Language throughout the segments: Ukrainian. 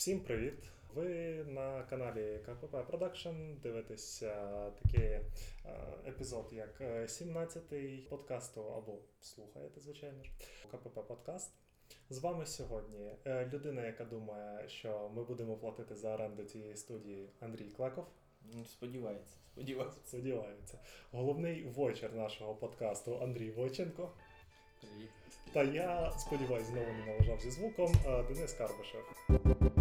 Всім привіт! Ви на каналі КПП Production дивитеся такий е, епізод, як е, 17-й подкасту, або слухаєте, звичайно ж, КПП Подкаст. З вами сьогодні е, людина, яка думає, що ми будемо платити за оренду цієї студії Андрій Клеков. Ну, Сподівається, сподівається. Сподівається. Головний войчер нашого подкасту Андрій Войченко. Привіт. Та я сподіваюсь, знову не налажав зі звуком е, Денис Карбишев.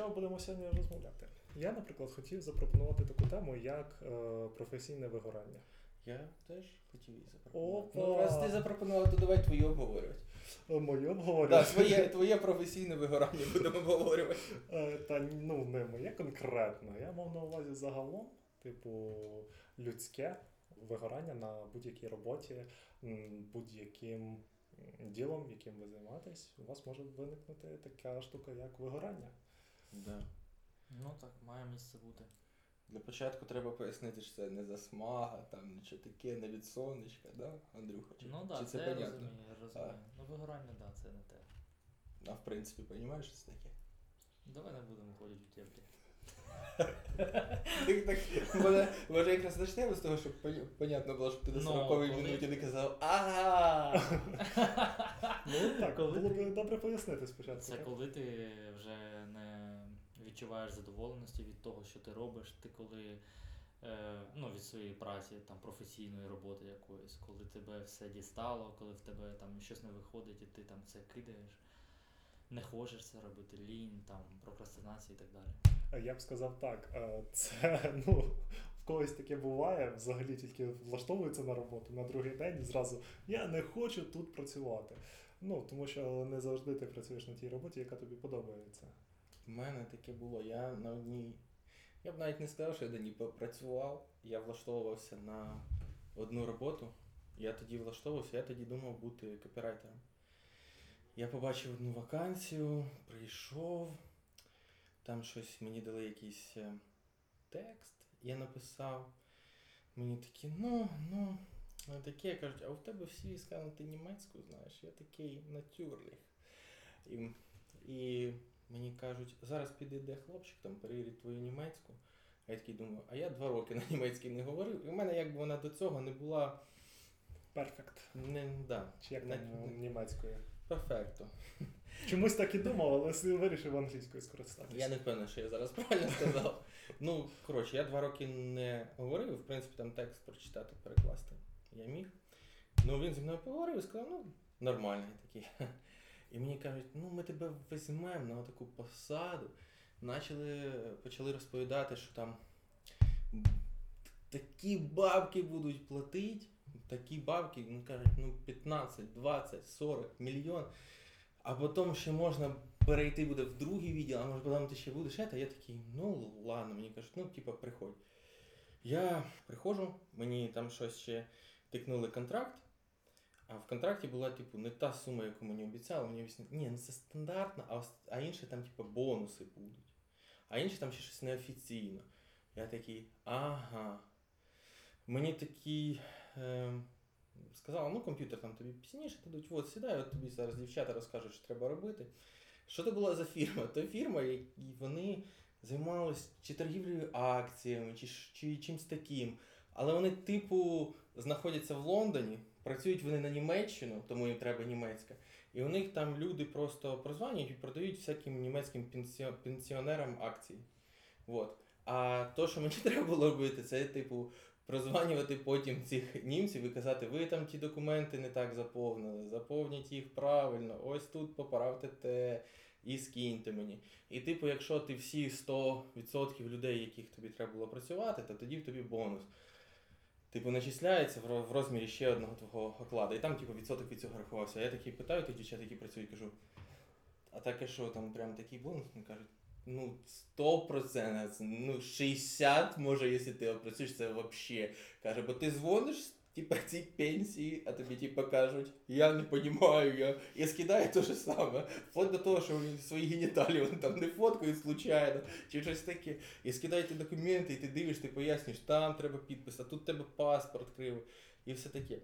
Що будемо сьогодні розмовляти? Я, наприклад, хотів запропонувати таку тему, як е, професійне вигорання. Я теж хотів її запропонувати. Опа! Ну, раз ти запропонував, то давай твої обговорювати. Е, Моє обговорення. Так, твоє, твоє професійне вигорання будемо обговорювати. Е, Та ну не моє конкретно. Я мав на увазі загалом, типу, людське вигорання на будь-якій роботі, будь-яким ділом, яким ви займаєтесь, у вас може виникнути така штука, як вигорання. Да. Ну так, має місце бути. Для початку треба пояснити, що це не засмага, там нічого таке, не від сонечка, да, Андрюха? Чи, Ну чи так, це це я розумію, я розумію. А. Ну вигорання, так, це не те. А в принципі, розумієш, що це таке? Давай не будемо ходити в теплі. Так, так, може, може якраз почнемо з того, щоб понятно було, щоб ти до Ну, 40 коли- минуті не казав ага. Ну так, Коли було ти- б добре пояснити спочатку. Це так? коли ти вже не відчуваєш задоволеності від того, що ти робиш, ти коли е, ну, від своєї праці, там, професійної роботи якоїсь, коли тебе все дістало, коли в тебе там щось не виходить і ти там це кидаєш, не хочеш це робити, лінь, там, прокрастинація і так далі. Е, Я б сказав так, е, це ну, в когось таке буває, взагалі тільки влаштовується на роботу на другий день зразу я не хочу тут працювати. Ну, тому що не завжди ти працюєш на тій роботі, яка тобі подобається. У мене таке було. Я на одній. Я б навіть не сказав, що я на ній попрацював. Я влаштовувався на одну роботу. Я тоді влаштовувався, я тоді думав бути копірайтером. Я побачив одну вакансію, прийшов, там щось мені дали якийсь е, текст, я написав. Мені такі, ну, ну, таке кажуть, а у тебе всі сказали, ти німецьку знаєш, я такий натюрліх. І, і мені кажуть, зараз підійде хлопчик, там перевірить твою німецьку. А я такий думаю, а я два роки на німецькій не говорив, і в мене якби вона до цього не була Перфект. не да, Чи як не, там е, німецькою? перфекто. Чомусь так і думав, але вирішив англійською скористатися. Я не впевнений, що я зараз правильно сказав. Ну, коротше, я два роки не говорив, в принципі, там текст прочитати, перекласти я міг. Ну, він зі мною поговорив і сказав, ну, нормальний такий. І мені кажуть, ну ми тебе візьмемо на таку посаду. Начали, почали розповідати, що там такі бабки будуть платити, такі бабки, ну кажуть, ну 15, 20, 40 мільйон. А потім ще можна перейти буде в другий відділ, а може потім ти ще будеш це. Я такий, ну ладно, мені кажуть, ну типа приходь. Я приходжу, мені там щось ще тикнули контракт. А в контракті була, типу, не та сума, яку мені обіцяли. Мені обіцяли, ні, ну це стандартно, а, а інше там, типу, бонуси будуть. А інше там ще щось неофіційно. Я такий, ага. Мені такий е, сказали, ну комп'ютер там тобі пізніше дадуть, от сідай, от тобі зараз дівчата розкажуть, що треба робити. Що це була за фірма? То фірма, і вони займалися чи торгівлею акціями, чи, чи чимось таким. Але вони, типу, знаходяться в Лондоні, працюють вони на Німеччину, тому їм треба німецька. І у них там люди просто прозванюють і продають всяким німецьким пенсіонерам акції. Вот. А то, що мені треба було робити, це, типу, прозванювати потім цих німців і казати, ви там ті документи не так заповнили, заповніть їх правильно, ось тут поправте те і скиньте мені. І типу, якщо ти всі 100% людей, яких тобі треба було працювати, то тоді в тобі бонус. Типу, начисляється в розмірі ще одного твого окладу. І там, типу, відсоток від цього рахувався. Я такий питаю тих дівчат, які працюють, кажу, а таке що там прям такий бонус? Вони кажуть, ну, 100%, ну, 60, може, якщо ти опрацюєш, це взагалі. Каже, бо ти дзвониш, типа, цій пенсії, а тобі, типа, кажуть, я не розумію, я... І скидає те ж саме. Вплоть до того, що свої геніталії вони там не фоткають случайно, чи щось таке. І скидають ті документи, і ти дивиш, ти пояснюєш, там треба підпис, а тут тебе паспорт кривий, і все таке.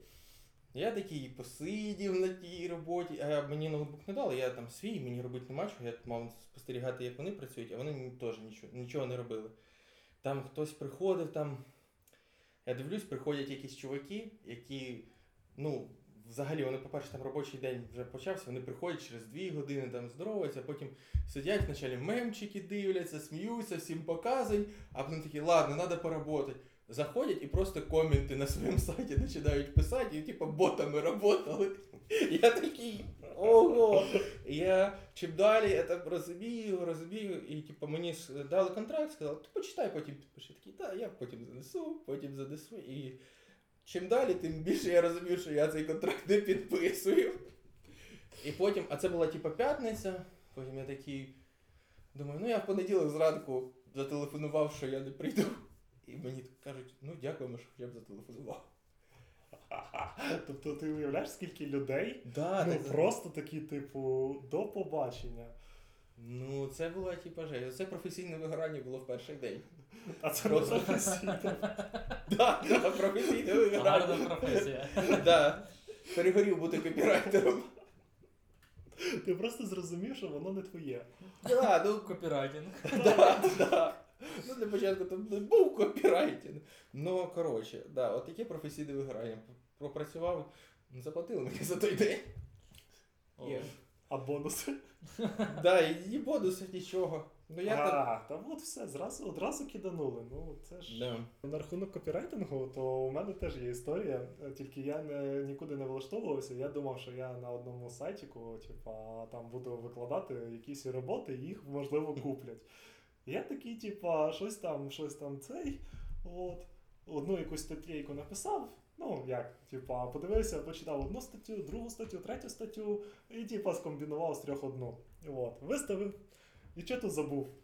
Я такий посидів на тій роботі, а мені ноутбук не дали, я там свій, мені робити нема чого, я мав спостерігати, як вони працюють, а вони теж нічого, нічого не робили. Там хтось приходив, там. Я дивлюсь, приходять якісь чуваки, які, ну, взагалі, вони, по-перше, там робочий день вже почався, вони приходять через дві години, там здороваються, потім сидять вначалі мемчики дивляться, сміються, всім показують, а потім такі, ладно, треба поработати. Заходять і просто коменти на своєму сайті починають писати, і типу ботами работали. Я такий, ого! Я чим далі я так розумію, розумію, і типу мені ж дали контракт, сказали, ти почитай, потім підпиши. Такий, так, я потім занесу, потім занесу. І чим далі, тим більше я розумію, що я цей контракт не підписую. І потім, а це була типу п'ятниця, потім я такий думаю, ну я в понеділок зранку зателефонував, що я не прийду. І мені кажуть, ну дякуємо, що хоча б зателефонував. Тобто ти уявляєш, скільки людей Да, ну, так, просто такі, типу, до побачення. Ну, це було типу жесть. Це професійне вигорання було в перший день. А це Просто. не професійно. Да, да, професійне вигорання. Гарна професія. Да. Перегорів бути копірайтером. Ти просто зрозумів, що воно не твоє. Да, ну, Копірайтинг. да, да. Ну, для початку там не був копірайтинг. Ну, коротше, да, от таке професійне вигорання. Пропрацював, ну, заплатили мені за той день. Є. А бонуси? Да, і ні бонусів, нічого. Ну, я там... а, та от все, зразу, одразу киданули. Ну, це ж. Да. На рахунок копірайтингу, то у мене теж є історія, е, тільки я не, нікуди не влаштовувався. Я думав, що я на одному сайтіку, типа, там буду викладати якісь роботи, і їх можливо куплять. Я такий, типа, щось там, щось там цей. От, одну якусь статтєйку написав. Ну, як, типа, подивився, почитав одну статтю, другу статтю, третю статтю, і типа скомбінував з трьох одну. От, виставив. І що тут забув?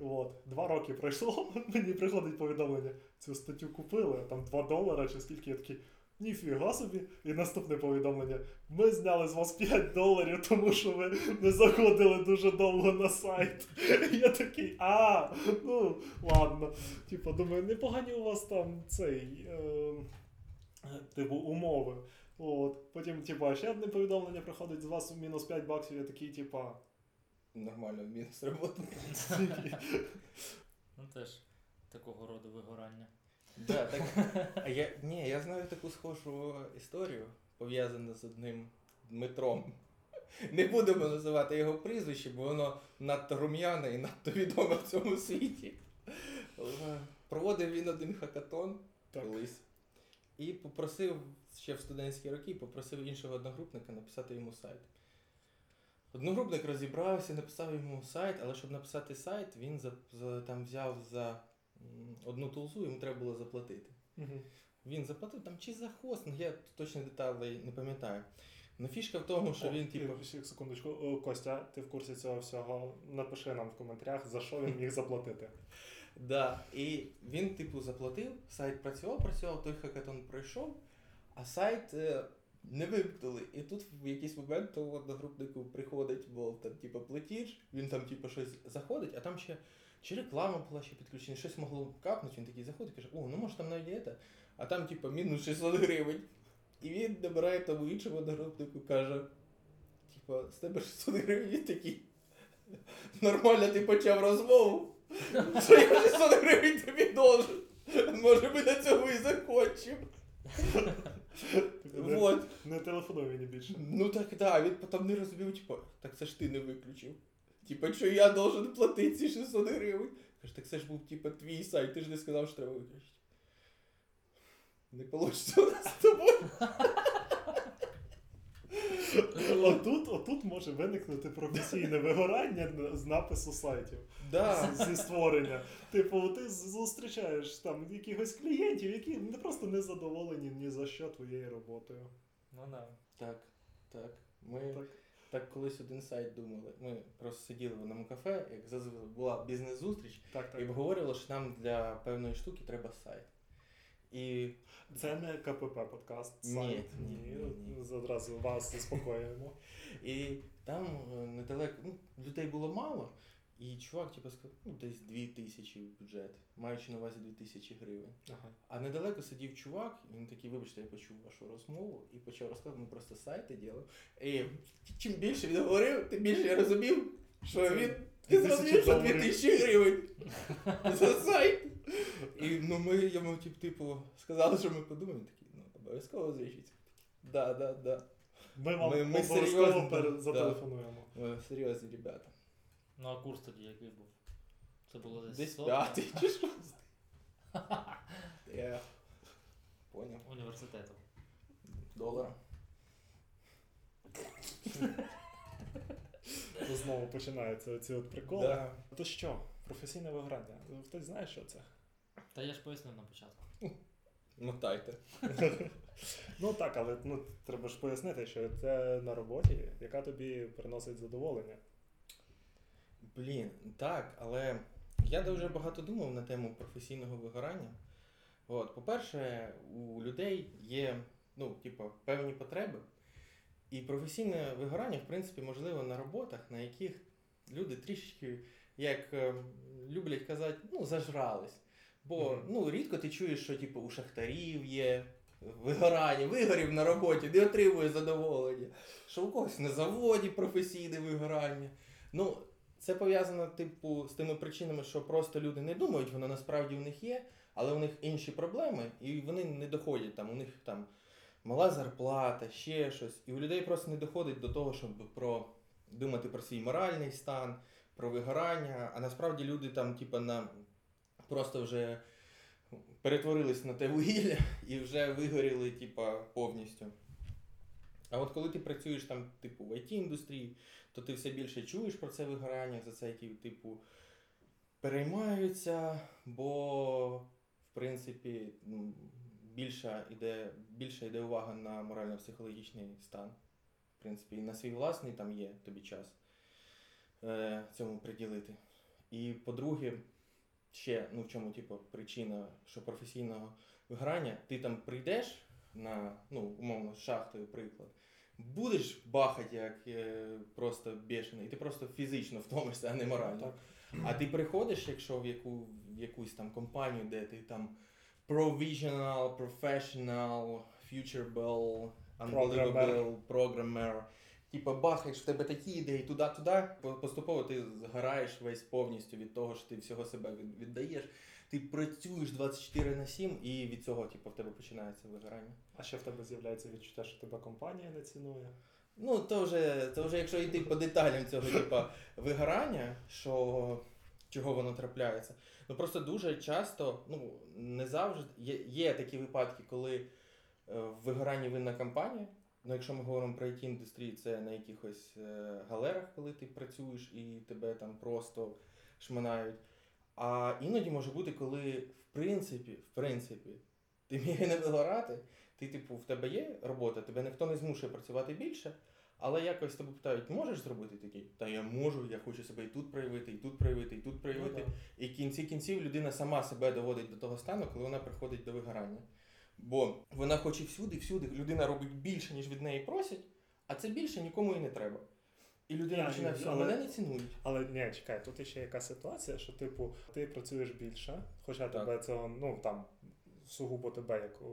От, два роки пройшло, мені приходить повідомлення. Цю статтю купили, там 2 долара чи скільки я такий. Ніфіга собі. І наступне повідомлення. Ми зняли з вас 5 доларів, тому що ви не заходили дуже довго на сайт. Я такий, а, ну, ладно. Типа, думаю, непогані у вас там цей. Е, типу, умови. От. Потім, типа, ще одне повідомлення приходить з вас мінус 5 баксів, я такий, типа. Нормально, мінус роботи. Ну теж такого роду вигорання. Да, так. А я, ні, я знаю таку схожу історію, пов'язану з одним Дмитром. Не будемо називати його прізвище, бо воно надто рум'яне і надто відоме в цьому світі. Проводив він один хакатон Так. колись і попросив ще в студентські роки, попросив іншого одногрупника написати йому сайт. Одногрупник розібрався, написав йому сайт, але щоб написати сайт, він за, за, там взяв за одну тулзу, йому треба було заплатити. Мгм. Він заплатив там чи за хостинг, я точно деталей не пам'ятаю. Ну фішка в тому, що О, він, типу, Секундочку, О, Костя, ти в курсі цього всього? Напиши нам в коментарях, за що він міг заплатити. да, і він, типу, заплатив, сайт працював, працював, той хакатон пройшов, а сайт е, не вимкнули. І тут в якийсь момент того одногрупнику приходить, бо там, типу, платіж, він там, типу, щось заходить, а там ще чи реклама була ще підключена, щось могло капнути, він такий заходить, каже, о, ну може там навіть є це, а там, типу, мінус 600 гривень. І він набирає тому іншому одногрупнику, каже, типу, з тебе 600 гривень він такий. Нормально ти почав розмову. Що я 600 гривень тобі должен. Може ми на цьому і закончимо. Не, Вот. не більше. Ну так да, він потім не розумів, типу, так це ж ти не виключив. Типа, що я должен платити ці 600 гривень. Каже, так це ж був типа твій сайт, ти ж не сказав, що треба виключити. Не вийде у нас з тобою. Отут, отут може виникнути професійне вигорання з напису сайтів. Да. З- Зі створення. Типу, ти зустрічаєш там якихось клієнтів, які не просто не задоволені ні за що твоєю роботою. Ну да. Так, так. Ми Так. Так колись один сайт думали. Ми просто сиділи в одному кафе, як зазвичай була бізнес-зустріч, Так, і так. обговорювали, що нам для певної штуки треба сайт. І Це не КПП подкаст. Ні, сайт. ні, ні, ні. Одразу вас заспокоюємо. І там е, недалеко ну, людей було мало, І чувак, типу, сказав, ну десь 2 тисячі бюджет, маючи на увазі 2 тисячі гривень. Ага. А недалеко сидів чувак, і він такий, вибачте, я почув вашу розмову і почав розказувати, ми просто сайти діли. І чим більше він говорив, тим більше я розумів, що Це він 2000 він зрозумів, що доларів. 2000 гривень за сайт. І ну, ми йому, тип, типу, сказали, що ми подумаємо, такі, ну, обов'язково зв'яжіться. Да, да, да. Ми вам Ми- ми обов'язково пере- да. зателефонуємо. Ми серйозні ребята. Ну а курс тоді який був? Це було десь, Десь п'ятий чи шостий. Я поняв. університету. Долара. То знову починаються ці от приколи. Да. То що, професійне виграння? Хтось знає, що це? Та я ж пояснив на початку. Мотайте. Ну так, але ну, треба ж пояснити, що це на роботі, яка тобі приносить задоволення. Блін, так, але я дуже багато думав на тему професійного вигорання. От, по-перше, у людей є ну, типу, певні потреби. І професійне вигорання, в принципі, можливо на роботах, на яких люди трішечки, як е, люблять казати, ну, зажрались. Бо Мгм. ну, рідко ти чуєш, що типу, у шахтарів є вигорання, вигорів на роботі, не отримує задоволення. Що у когось на заводі професійне вигорання. Ну, це пов'язано, типу, з тими причинами, що просто люди не думають, воно насправді в них є, але у них інші проблеми, і вони не доходять там. У них там мала зарплата, ще щось. І у людей просто не доходить до того, щоб про думати про свій моральний стан, про вигорання. А насправді люди там, типу, на просто вже перетворились на те вугілля і вже вигоріли, типа, повністю. А от коли ти працюєш там, типу, в IT-індустрії, то ти все більше чуєш про це вигорання, за це, ті, типу, переймаються, бо, в принципі, більша іде, більша йде увага на морально-психологічний стан. В принципі, і на свій власний там є тобі час е, цьому приділити. І по-друге, ще, ну в чому, типу, причина, що професійного виграння, ти там прийдеш на, ну, умовно, шахтою, приклад, будеш бахати як е, просто бешений, і ти просто фізично втомишся, а не морально. Так. А ти приходиш, якщо в, яку, в якусь там компанію, де ти там provisional, professional, futurable, unbelievable, programmer, типа бахаєш в тебе такі ідеї туди-туди, поступово ти згораєш весь повністю від того, що ти всього себе віддаєш. Ти працюєш 24 на 7 і від цього типу, в тебе починається вигорання. А ще в тебе з'являється відчуття, що тебе компанія не цінує. Ну, то вже, то вже якщо йти по деталям цього типа вигорання, що чого воно трапляється. Ну просто дуже часто, ну не завжди є, є такі випадки, коли е, в вигоранні винна компанія. Ну, якщо ми говоримо про it індустрію, це на якихось е, галерах, коли ти працюєш і тебе там просто шминають. А іноді може бути, коли в принципі, в принципі, ти міг не вигорати, ти, типу, в тебе є робота, тебе ніхто не змушує працювати більше, але якось тебе питають, можеш зробити такий? Та я можу, я хочу себе і тут проявити, і тут проявити, і тут проявити. Ну, І в кінці кінців людина сама себе доводить до того стану, коли вона приходить до вигорання. Бо вона хоче всюди, всюди, людина робить більше, ніж від неї просять, а це більше нікому і не треба. І людина починає, все, але- мене не цінують. Але ні, чекай, тут ще яка ситуація, що типу ти працюєш більше, хоча Так. тебе цього, ну там сугубо тебе як о,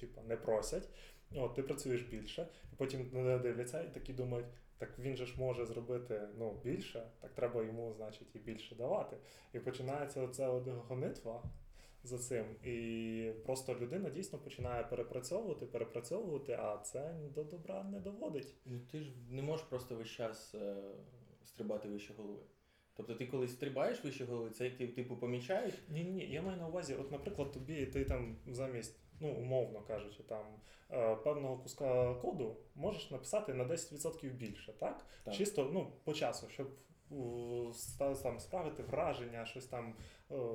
типу, не просять. От, ти працюєш більше, і потім дивляться і такі думають, так він же ж може зробити ну, більше, так треба йому, значить, і більше давати. І починається оця гонитва за цим. І просто людина дійсно починає перепрацьовувати, перепрацьовувати, а це до добра не доводить. Ну ти ж не можеш просто весь час е, стрибати вище голови. Тобто ти коли стрибаєш вище голови, це ти, типу помічаєш. Ні, ні, я маю на увазі, от, наприклад, тобі ти там замість, ну, умовно кажучи, там е, певного куска коду можеш написати на 10% більше, так? Так. Чисто ну, по часу, щоб у, там, справити враження, щось там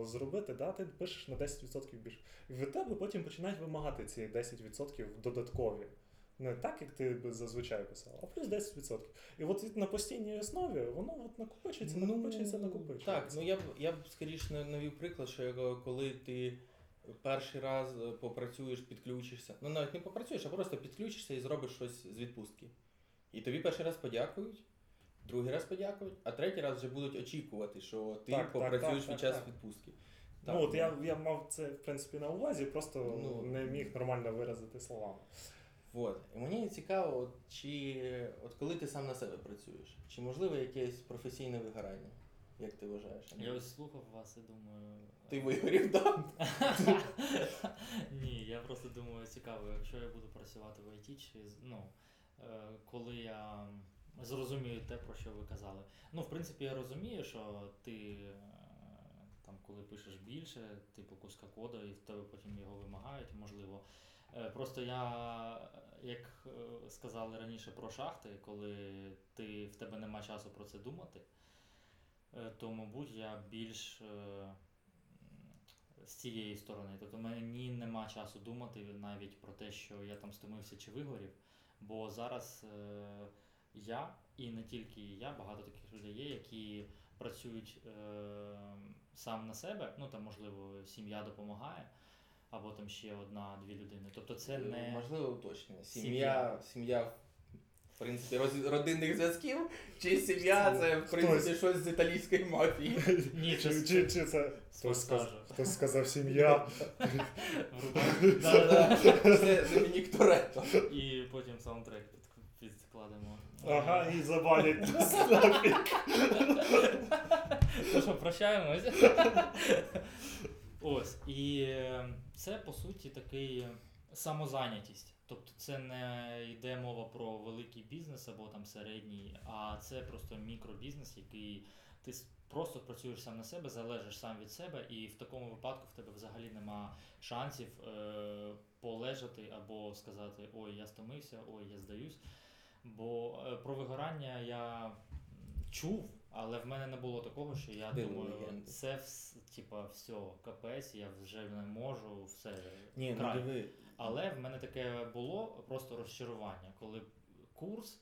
зробити, да, ти пишеш на 10% більше. І від тебе потім починають вимагати ці 10% додаткові. Не так, як ти зазвичай писав, а плюс 10%. І от на постійній основі воно от накопичується, накопичується, накопичується. Так, ну я б я б скоріше навів приклад, що коли ти перший раз е, попрацюєш, підключишся, ну навіть не попрацюєш, а просто підключишся і зробиш щось з відпустки. І тобі перший раз подякують, другий раз подякують, а третій раз вже будуть очікувати, що ти Так, так, попрацюєш так, під так, час так. відпустки. Ну от я, я мав це в принципі на увазі, просто Ну. не міг нормально виразити словами. Вот. І мені цікаво, от, чи от коли ти сам на себе працюєш, чи можливо якесь професійне вигорання, як ти вважаєш? Я ось слухав вас і думаю. Ти вигорів, так? Ні, я просто думаю, цікаво, якщо я буду працювати в ІТ, чи ну, е, коли я зрозумію те, про що ви казали. Ну, в принципі, я розумію, що ти е, там, коли пишеш більше, типу куска коду, і в тебе потім його вимагають, можливо. Е, Просто я, як е, сказали раніше про шахти, коли ти, в тебе нема часу про це думати, то, мабуть, я більш з цієї сторони. Тобто мені нема часу думати навіть про те, що я там стомився чи вигорів. Бо зараз я і не тільки я, багато таких людей є, які працюють е, сам на себе. Ну там, можливо, сім'я допомагає, або там ще одна-дві людини. Тобто це не Можливо уточнення. Сім'я. Сім'я, в принципі, роз, родинних зв'язків, чи сім'я це, в принципі, Хтось. щось з італійської мафії. ні, Чи, це чи, чи це хтось, сказ... форсажу. хтось сказав сім'я? Це Домінік Торетто. І потім саундтрек під, підкладемо. Ага, і забанять. Ну що, прощаємось. Ось. І е, це по суті такий самозайнятість. Тобто це не йде мова про великий бізнес або там середній, а це просто мікробізнес, який ти просто працюєш сам на себе, залежиш сам від себе, і в такому випадку в тебе взагалі нема шансів е, полежати або сказати Ой, я стомився, ой, я здаюсь. Бо е, про вигорання я чув, але в мене не було такого, що я Ходили думаю, легенди. це вс- типа все, капець, я вже не можу, все. Ні, ну диви. Але в мене таке було просто розчарування, коли курс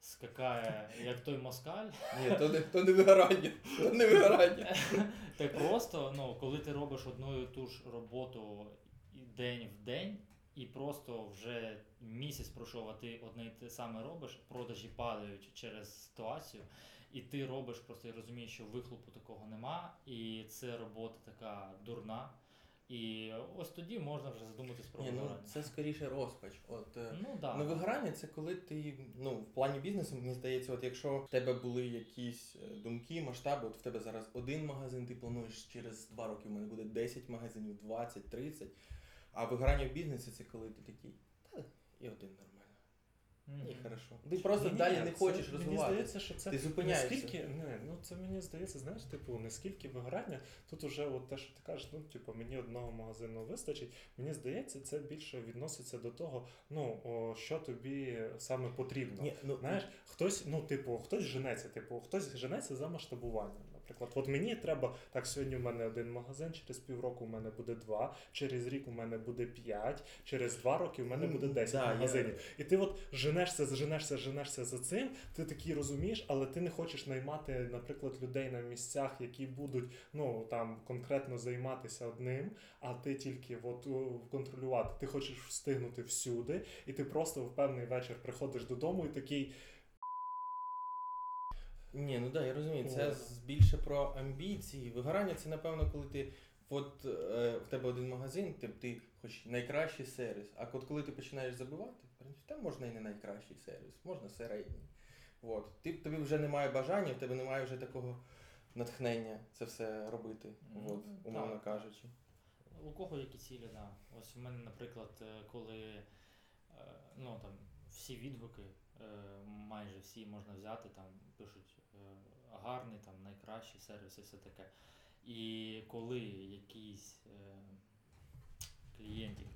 скакає, як той москаль, Ні, то не, то не вигорання. То не вигорання. ти просто, ну, коли ти робиш одну і ту ж роботу день в день, і просто вже місяць пройшов, а ти одне і те саме робиш, продажі падають через ситуацію, і ти робиш просто і розумієш, що вихлопу такого нема, і це робота така дурна. І ось тоді можна вже задуматись про Ні, ну це скоріше розпач. От, е, Ну, да. Ну, вигорання це коли ти, ну, в плані бізнесу, мені здається, от якщо в тебе були якісь е, думки, масштаби, от в тебе зараз один магазин, ти плануєш через два роки, в мене буде 10 магазинів, 20, 30. А вигорання в бізнесі це коли ти такий, та і один нормально. Мгм. І хорошо. Ти просто Ні-ні, далі не це- хочеш Мені здається, що це Ти зупиняєшся. наскільки, не, ну це мені здається, знаєш, типу, наскільки вигорання, тут уже от те, що ти кажеш, ну, типу, мені одного магазину вистачить. Мені здається, це більше відноситься до того, ну, о, що тобі саме потрібно. Ні, ну, Знаєш, хтось, ну, типу, хтось женеться, типу, хтось женеться за масштабуванням. Наприклад, от мені треба, так, сьогодні в мене один магазин, через півроку в мене буде два, через рік у мене буде п'ять, через два роки в мене буде 10 да, я- магазинів. І ти от женешся, женешся, женешся за цим, ти такий розумієш, але ти не хочеш наймати, наприклад, людей на місцях, які будуть ну там конкретно займатися одним, а ти тільки от контролювати. Ти хочеш встигнути всюди, і ти просто в певний вечір приходиш додому і такий. Ні, ну да, я розумію. Це більше про амбіції. Вигорання це, напевно, коли ти. От е, в тебе один магазин, ти, ти хоч найкращий сервіс. А от коли ти починаєш забивати, в принципі, там можна і не найкращий сервіс, можна середній. От. Ти, тобі вже немає бажання, в тебе немає вже такого натхнення це все робити, Ну, от, умовно так. кажучи. У кого які цілі, да. Ось у мене, наприклад, е, коли е, ну, там, всі відгуки, е, майже всі можна взяти, там пишуть гарний, там, найкращий сервіс і все таке. І коли якийсь е, клієнтик,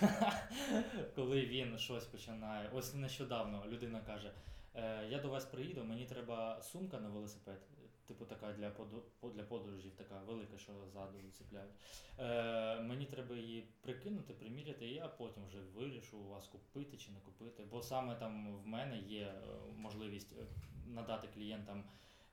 коли він щось починає, ось нещодавно людина каже, е, я до вас приїду, мені треба сумка на велосипед. Типу така для для подорожів, така велика, що ззаду цепляють. Е, мені треба її прикинути, приміряти, і я потім вже вирішу у вас купити чи не купити. Бо саме там в мене є е, можливість е, надати клієнтам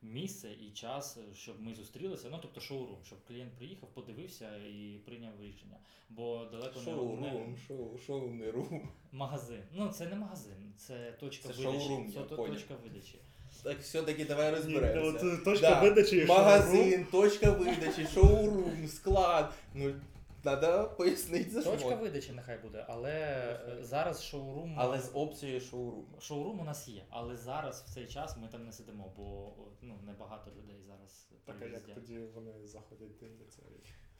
місце і час, щоб ми зустрілися. Ну тобто шоурум, щоб клієнт приїхав, подивився і прийняв рішення. Бо далеко не Шоурум, шоу, шоу, не рум. магазин. Ну це не магазин, це точка Це видачі. шоурум, це я точка видачі. Так все-таки давай розберемося. от, точка Да, видачі, Магазин, точка видачі, шоурум, склад. Ну, треба пояснити за Точка що. видачі нехай буде, але е, зараз шоурум. Але з опцією шоуруму. Шоурум у нас є, але зараз в цей час ми там не сидимо, бо о, ну, небагато людей зараз Так, а як приїздять. тоді вони заходять дивляться?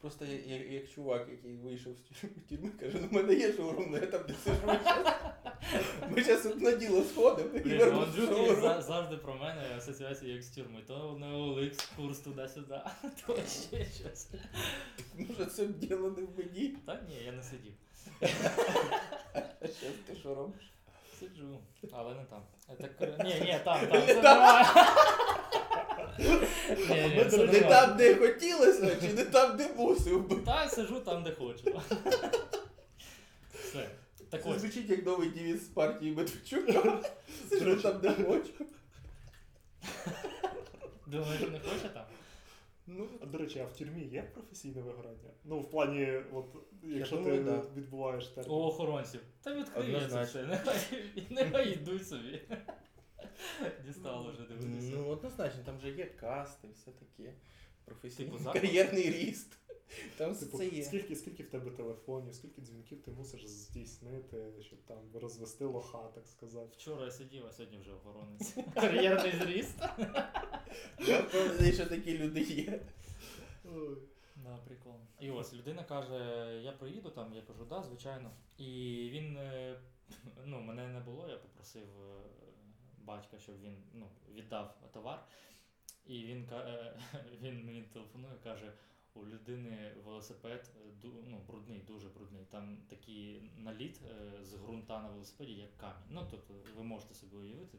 Просто я- я- як чувак, який вийшов з тюрми- каже, ну в мене є шоурум, але я там де сижу. Ми зараз одне діло сходимо і Блін, у вернемось в Андрюхи шоурум. за- завжди про мене асоціація як з тюрми. То на OLX курс туди-сюди, то ще щось. Може це діло не в мені. Та ні, я не сидів. А зараз ти що робиш? Сиджу, але не там. Е, Так, ні, ні, там, там, все нормально. Ні, ні, все Не нормально. там, де хотілося, чи не там, де мусив би. Та сижу там, де хочу. Все. Так Це ось. звучить як новий девіз з партії Медведчука. Сижу там, де хочу. Думаєш, не хоче там? Ну, А, До речі, а в тюрмі є професійне вигорання? Ну, в плані, от, якщо думаю, ти да. відбуваєш термін. У охоронців. Та відкриється Однозначно. все. Нехай, нехай йдуть собі. Дістало вже дивитися. ну однозначно, там же є касти, все таке. Професійний Типу, заклад? кар'єрний ріст. Там все Типу, це є. скільки, скільки в тебе телефонів, скільки дзвінків ти мусиш здійснити, щоб там розвести лоха, так сказати. Вчора я сидів, а сьогодні вже охоронець. Кар'єрний зріст. Я впевнений, що такі люди є. Ой. Да, прикольно. І ось людина каже: я приїду там, я кажу, да, звичайно. І він, е, ну, мене не було, я попросив е, батька, щоб він ну, віддав товар. І він, е, він мені телефонує, каже: у людини велосипед е, ну, брудний, дуже брудний. Там такий наліт е, з ґрунта на велосипеді, як камінь. Ну, тобто ви можете собі уявити,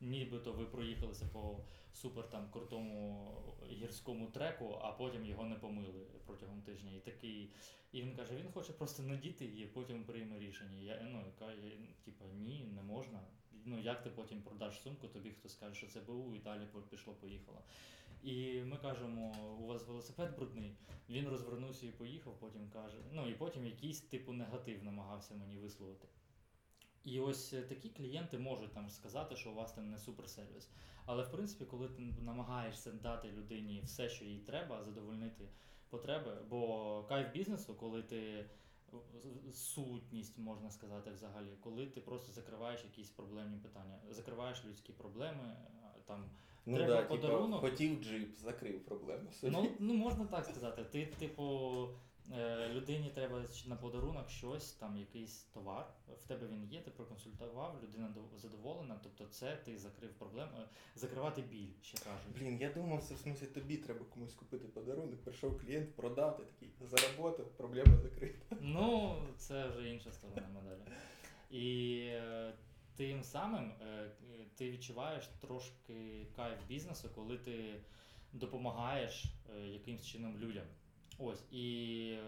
нібито ви проїхалися по супер там крутому гірському треку, а потім його не помили протягом тижня. І такий. І він каже, він хоче просто надіти її, потім прийме рішення. Я ну яка я, типа ні, не можна. Ну як ти потім продаш сумку, тобі хтось скаже, що це БУ, і далі пішло, поїхало. І ми кажемо, у вас велосипед брудний. Він розвернувся і поїхав, потім каже. Ну і потім якийсь типу негатив намагався мені висловити. І ось е, такі клієнти можуть там сказати, що у вас там не суперсервіс. Але в принципі, коли ти намагаєшся дати людині все, що їй треба, задовольнити потреби, бо кайф бізнесу, коли ти сутність, можна сказати, взагалі, коли ти просто закриваєш якісь проблемні питання, закриваєш людські проблеми, там Ну Треба да, подарунок. хотів джип, закрив проблему собі. Ну, ну можна так сказати. Ти, типу, е, людині треба на подарунок щось, там якийсь товар. В тебе він є, ти проконсультував, людина задоволена. Тобто, це ти закрив проблему. е, Закривати біль, ще кажуть. Блін, я думав, це в смысле тобі треба комусь купити подарунок, прийшов клієнт, продати такий заработав, проблема закрита. Ну, це вже інша сторона медалі. І е, тим самим е, ти відчуваєш трошки кайф бізнесу, коли ти допомагаєш е, якимсь чином людям. Ось і е,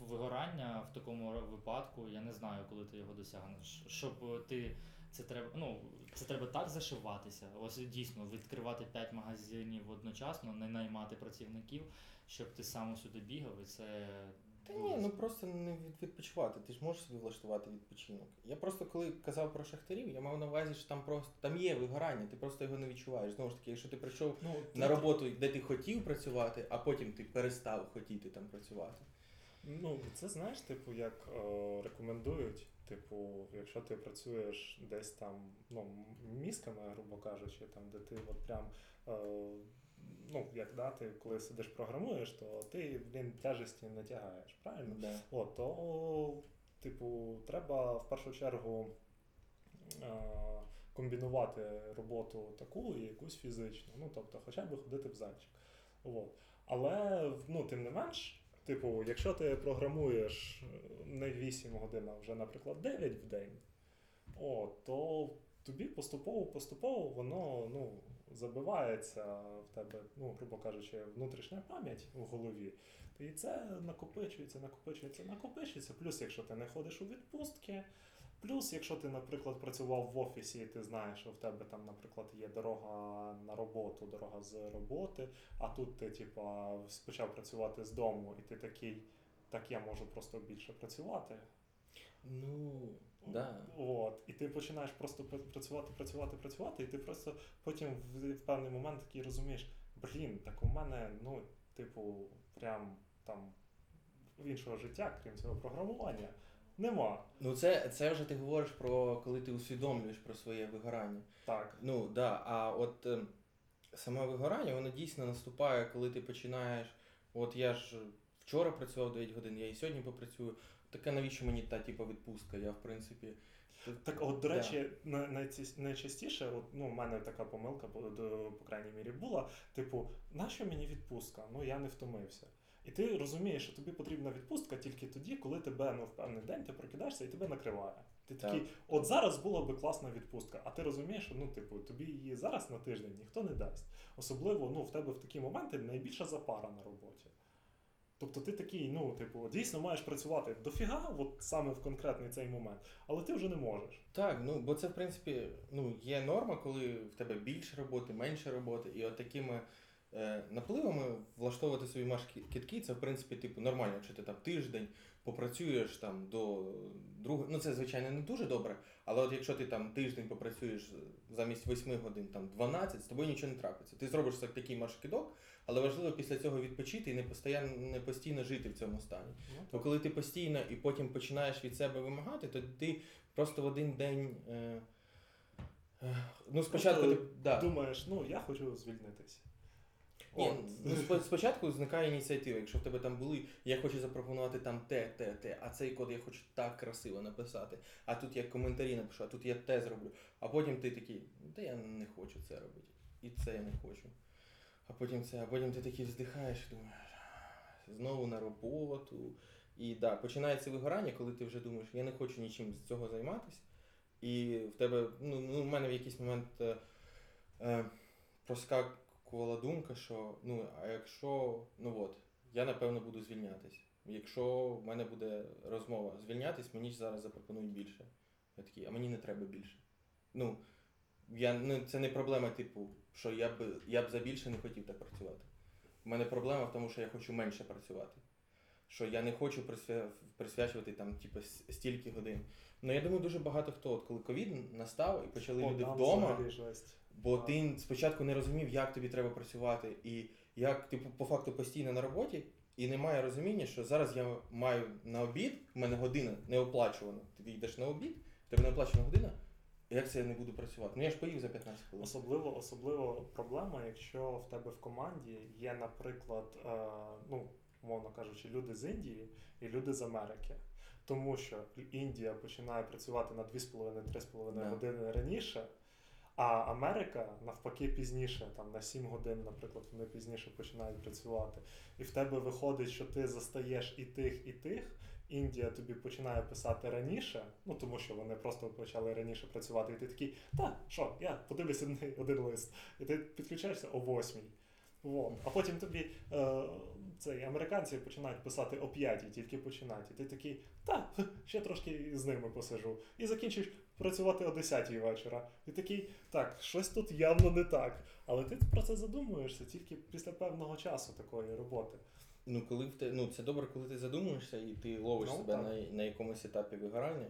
вигорання в такому випадку я не знаю, коли ти його досягнеш. Щоб ти це треба, ну це треба так зашиватися. Ось дійсно відкривати 5 магазинів одночасно, не наймати працівників, щоб ти сам сюди бігав, і це Та ні, ну просто не від- відпочивати. Ти ж можеш собі влаштувати відпочинок. Я просто коли казав про шахтарів, я мав на увазі, що там просто там є вигорання, ти просто його не відчуваєш. Знову ж таки, якщо ти прийшов Ну, на ти- роботу, де ти хотів працювати, а потім ти перестав хотіти там працювати. Ну, це знаєш, типу, як е, рекомендують, типу, якщо ти працюєш десь там, ну, мізками, грубо кажучи, там, де ти от прям, е, ну, як да, ти коли сидиш програмуєш, то ти, блін, тяжесті не тягаєш, правильно? Да. От, то, типу, треба в першу чергу е, комбінувати роботу таку і якусь фізичну. Ну, тобто, хоча б ходити в зальчик. От. Але, ну, тим не менш, типу, якщо ти програмуєш е, не 8 годин, а вже, наприклад, 9 в день, о, то тобі поступово-поступово воно ну, забивається в тебе, ну, грубо кажучи, внутрішня пам'ять в голові. І це накопичується, накопичується, накопичується. Плюс, якщо ти не ходиш у відпустки, Плюс, якщо ти, наприклад, працював в офісі, і ти знаєш, що в тебе там, наприклад, є дорога на роботу, дорога з роботи, а тут ти, типа, почав працювати з дому, і ти такий, так я можу просто більше працювати. Ну, да. От, і ти починаєш просто працювати, працювати, працювати, і ти просто потім в, в певний момент такий розумієш, блін, так у мене, ну, типу, прям там іншого життя, крім цього програмування, нема. Ну, це, це вже ти говориш про коли ти усвідомлюєш про своє вигорання. Так. Ну, да, а от е, саме вигорання, воно дійсно наступає, коли ти починаєш. От я ж вчора працював 9 годин, я і сьогодні попрацюю. Таке навіщо мені та типу відпустка? Я в принципі. Так, от, до речі, найці- найчастіше, от, ну, у мене така помилка, по, до- по крайній мірі, була. Типу, нащо мені відпустка? Ну я не втомився. І ти розумієш, що тобі потрібна відпустка тільки тоді, коли тебе ну, в певний день ти прокидаєшся і тебе накриває. Ти Так. такий, от зараз була би класна відпустка, а ти розумієш, що ну, типу, тобі її зараз на тиждень ніхто не дасть. Особливо ну, в тебе в такі моменти найбільша запара на роботі. Тобто ти такий, ну, типу, дійсно маєш працювати дофіга, от саме в конкретний цей момент, але ти вже не можеш. Так, ну бо це в принципі ну, є норма, коли в тебе більше роботи, менше роботи, і от такими е, напливами влаштовувати свої марш-кітки, це в принципі типу нормально, якщо ти там тиждень попрацюєш там до другого. Ну це звичайно не дуже добре, але от якщо ти там тиждень попрацюєш замість 8 годин, там 12, з тобою нічого не трапиться. Ти зробиш так- такий марш-кидок, але важливо після цього відпочити і не постійно, не постійно жити в цьому стані. Ну, Бо коли ти постійно і потім починаєш від себе вимагати, то ти просто в один день. Е, е, ну, спочатку ти. Да. Думаєш, ну я хочу звільнитися. Ні, ну, спочатку зникає ініціатива. Якщо в тебе там були, я хочу запропонувати там те, те, те, а цей код я хочу так красиво написати, а тут я коментарі напишу, а тут я те зроблю. А потім ти такий, та я не хочу це робити. І це я не хочу. А потім це, а потім ти такий вздихаєш думаєш, знову на роботу. І да, починається вигорання, коли ти вже думаєш, я не хочу нічим з цього займатися. І в тебе, ну, ну в мене в якийсь момент е, е, проскакувала думка, що ну, а якщо, ну от, я напевно буду звільнятись. Якщо в мене буде розмова звільнятись, мені ж зараз запропонують більше. Я такий, а мені не треба більше. Ну, я, ну, це не проблема, типу, що я б, я б за більше не хотів так працювати. У мене проблема в тому, що я хочу менше працювати. Що я не хочу присвя... присвячувати там, типу, стільки годин. Ну я думаю, дуже багато хто, от коли ковід настав і почали О, люди вдома. Бо Так. ти спочатку не розумів, як тобі треба працювати, і як ти по факту постійно на роботі, і немає розуміння, що зараз я маю на обід, в мене година не оплачувана. Ти йдеш на обід, тебе не оплачена година. Як це я не буду працювати? Ну я ж поїв за 15 хвилин. Особливо, особливо проблема, якщо в тебе в команді є, наприклад, е, ну, умовно кажучи, люди з Індії і люди з Америки. Тому що Індія починає працювати на 2,5-3,5 Да. години раніше, а Америка навпаки пізніше, там на 7 годин, наприклад, вони пізніше починають працювати. І в тебе виходить, що ти застаєш і тих, і тих. Індія тобі починає писати раніше, ну тому що вони просто почали раніше працювати, і ти такий, та що, я подивлюся один, лист, і ти підключаєшся о восьмій. Во. А потім тобі е, цей, американці починають писати о п'ятій, тільки починають. І ти такий, та, ще трошки з ними посижу. І закінчиш працювати о 10 вечора. І такий, так, щось тут явно не так. Але ти про це задумуєшся тільки після певного часу такої роботи. Ну, коли в те, ну, це добре, коли ти задумуєшся і ти ловиш Ну, себе так. на, на якомусь етапі вигорання,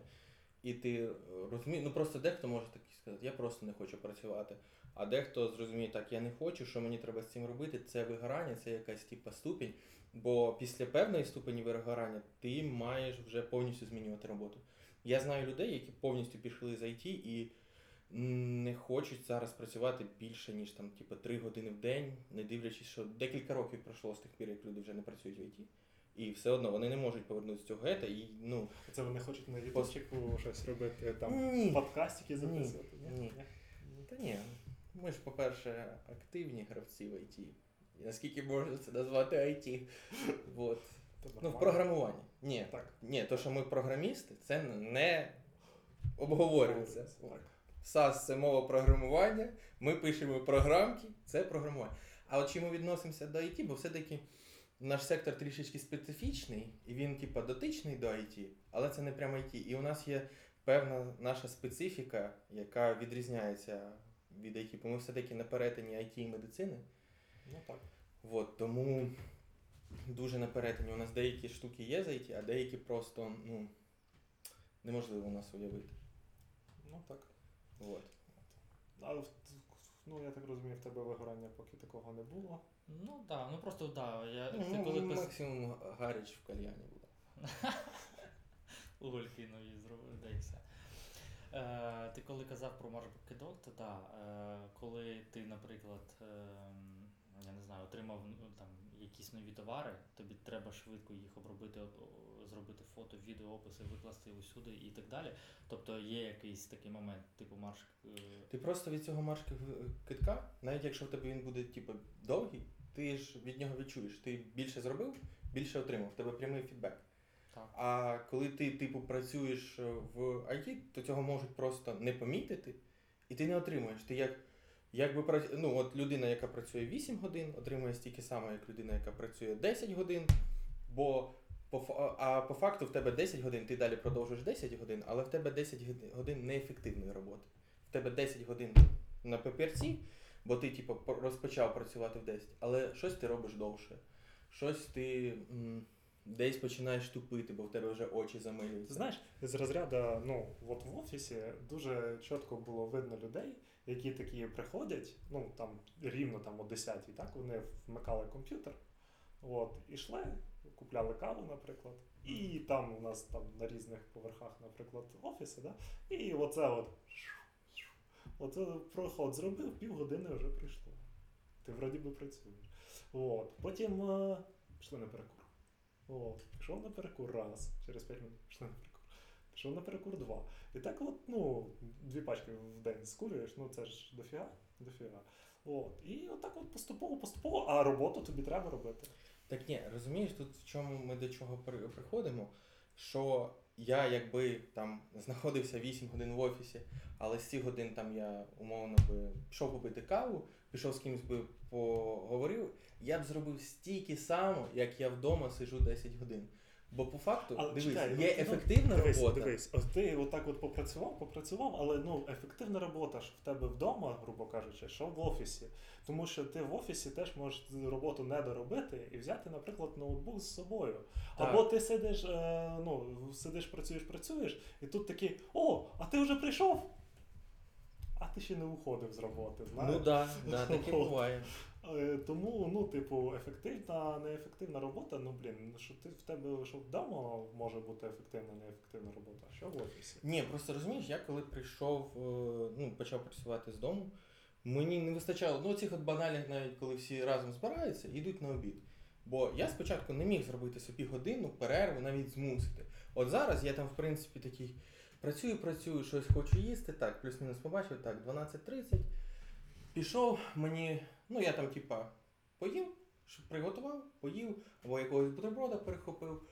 і ти е, розумієш, ну просто дехто може так сказати, я просто не хочу працювати. А дехто зрозуміє, так, я не хочу, що мені треба з цим робити, це вигорання, це якась типа ступінь. Бо після певної ступені вигорання ти маєш вже повністю змінювати роботу. Я знаю людей, які повністю пішли з IT і не хочуть зараз працювати більше, ніж там, типу, 3 години в день, не дивлячись, що декілька років пройшло з тих пір, як люди вже не працюють в IT. І все одно вони не можуть повернутися з цього гета. І, ну, Це вони хочуть на ютубчику щось робити, там ні. подкастики записувати. Ні. Та ні. Ми ж, по-перше, активні гравці в IT. І наскільки можна це назвати IT? Вот. Ну, в програмуванні. Ні. Так. Ні, то, що ми програмісти, це не обговорюється. Так. SAS це мова програмування, ми пишемо програмки, це програмування. А от чи ми відносимося до IT, бо все-таки наш сектор трішечки специфічний, і він, типа, дотичний до IT, але це не прямо IT. І у нас є певна наша специфіка, яка відрізняється від IT, бо ми все-таки на перетині IT і медицини. Ну так. От, тому дуже на перетині. У нас деякі штуки є з IT, а деякі просто ну, неможливо у нас уявити. Ну так. От. А ну я так розумію, в тебе вигорання поки такого не було. Ну так, ну просто да, я ти Ну, коли пис... максимум гаріч в кальяні буде. угольки нові зробив, да і все. Е, ти коли казав про маркетинг, то да, е, коли ти, наприклад, е, я не знаю, отримав ну, там якісь нові товари, тобі треба швидко їх обробити, зробити фото, відео, описи, викласти усюди і так далі. Тобто є якийсь такий момент, типу марш. е, Ти просто від цього маршки китка, навіть якщо в тебе він буде типу, довгий, ти ж від нього відчуєш. Ти більше зробив, більше отримав. В тебе прямий фідбек. Так. А коли ти, типу, працюєш е, в IT, то цього можуть просто не помітити, і ти не отримуєш. Ти як, якби ну, от людина, яка працює 8 годин, отримує стільки само, як людина, яка працює 10 годин. Бо по, а по факту в тебе 10 годин, ти далі продовжуєш 10 годин, але в тебе 10 годин неефективної роботи. В тебе 10 годин на папірці, бо ти, типу, розпочав працювати в 10, але щось ти робиш довше. Щось ти м, десь починаєш тупити, бо в тебе вже очі замилюються. знаєш, з розряду, ну, от в офісі дуже чітко було видно людей, які такі приходять, ну там рівно там о 10 так вони вмикали комп'ютер, от, ішли, купляли каву, наприклад, і там у нас там на різних поверхах, наприклад, офіси, да? і оце от. Оце проход зробив, півгодини вже прийшло. Ти вроді би працюєш. От. Потім е, пішли на перекур. От. Пішов на перекур раз, через 5 минут пішли на перекур. Пішов на перекур два. І так от, ну, дві пачки в день скурюєш, ну це ж дофіга, дофіга. От. І отак от поступово, поступово, а роботу тобі треба робити. Так ні, розумієш, тут в чому ми до чого при- приходимо, що я якби там знаходився 8 годин в офісі, але з цих годин там я умовно би пішов попити каву, пішов з кимось би поговорив, я б зробив стільки само, як я вдома сиджу 10 годин. Бо по факту, Але дивись, чекай, є ну, ефективна дивись, робота. Дивись, от ти отак от попрацював, попрацював, але ну ефективна робота ж в тебе вдома, грубо кажучи, що в офісі. Тому що ти в офісі теж можеш роботу не доробити і взяти, наприклад, ноутбук з собою. Так. Або ти сидиш, е, ну, сидиш, працюєш, працюєш, і тут такий, о, а ти вже прийшов? А ти ще не уходив з роботи, знаєш? Ну да, да, таке буває. Е, Тому, ну, типу, ефективна, неефективна робота, ну блін, що ти в тебе, що вдома може бути ефективна, неефективна робота, а що в офісі? Ні, просто розумієш, я коли прийшов, е, ну, почав працювати з дому, мені не вистачало ну, цих от банальних, навіть коли всі разом збираються, йдуть на обід. Бо я спочатку не міг зробити собі годину, перерву, навіть змусити. От зараз я там, в принципі, такий працюю, працюю, щось хочу їсти, так, плюс-мінус побачив, так, 12.30. Пішов, мені, ну я там, типа, поїв, приготував, поїв, або якогось бутерброда перехопив.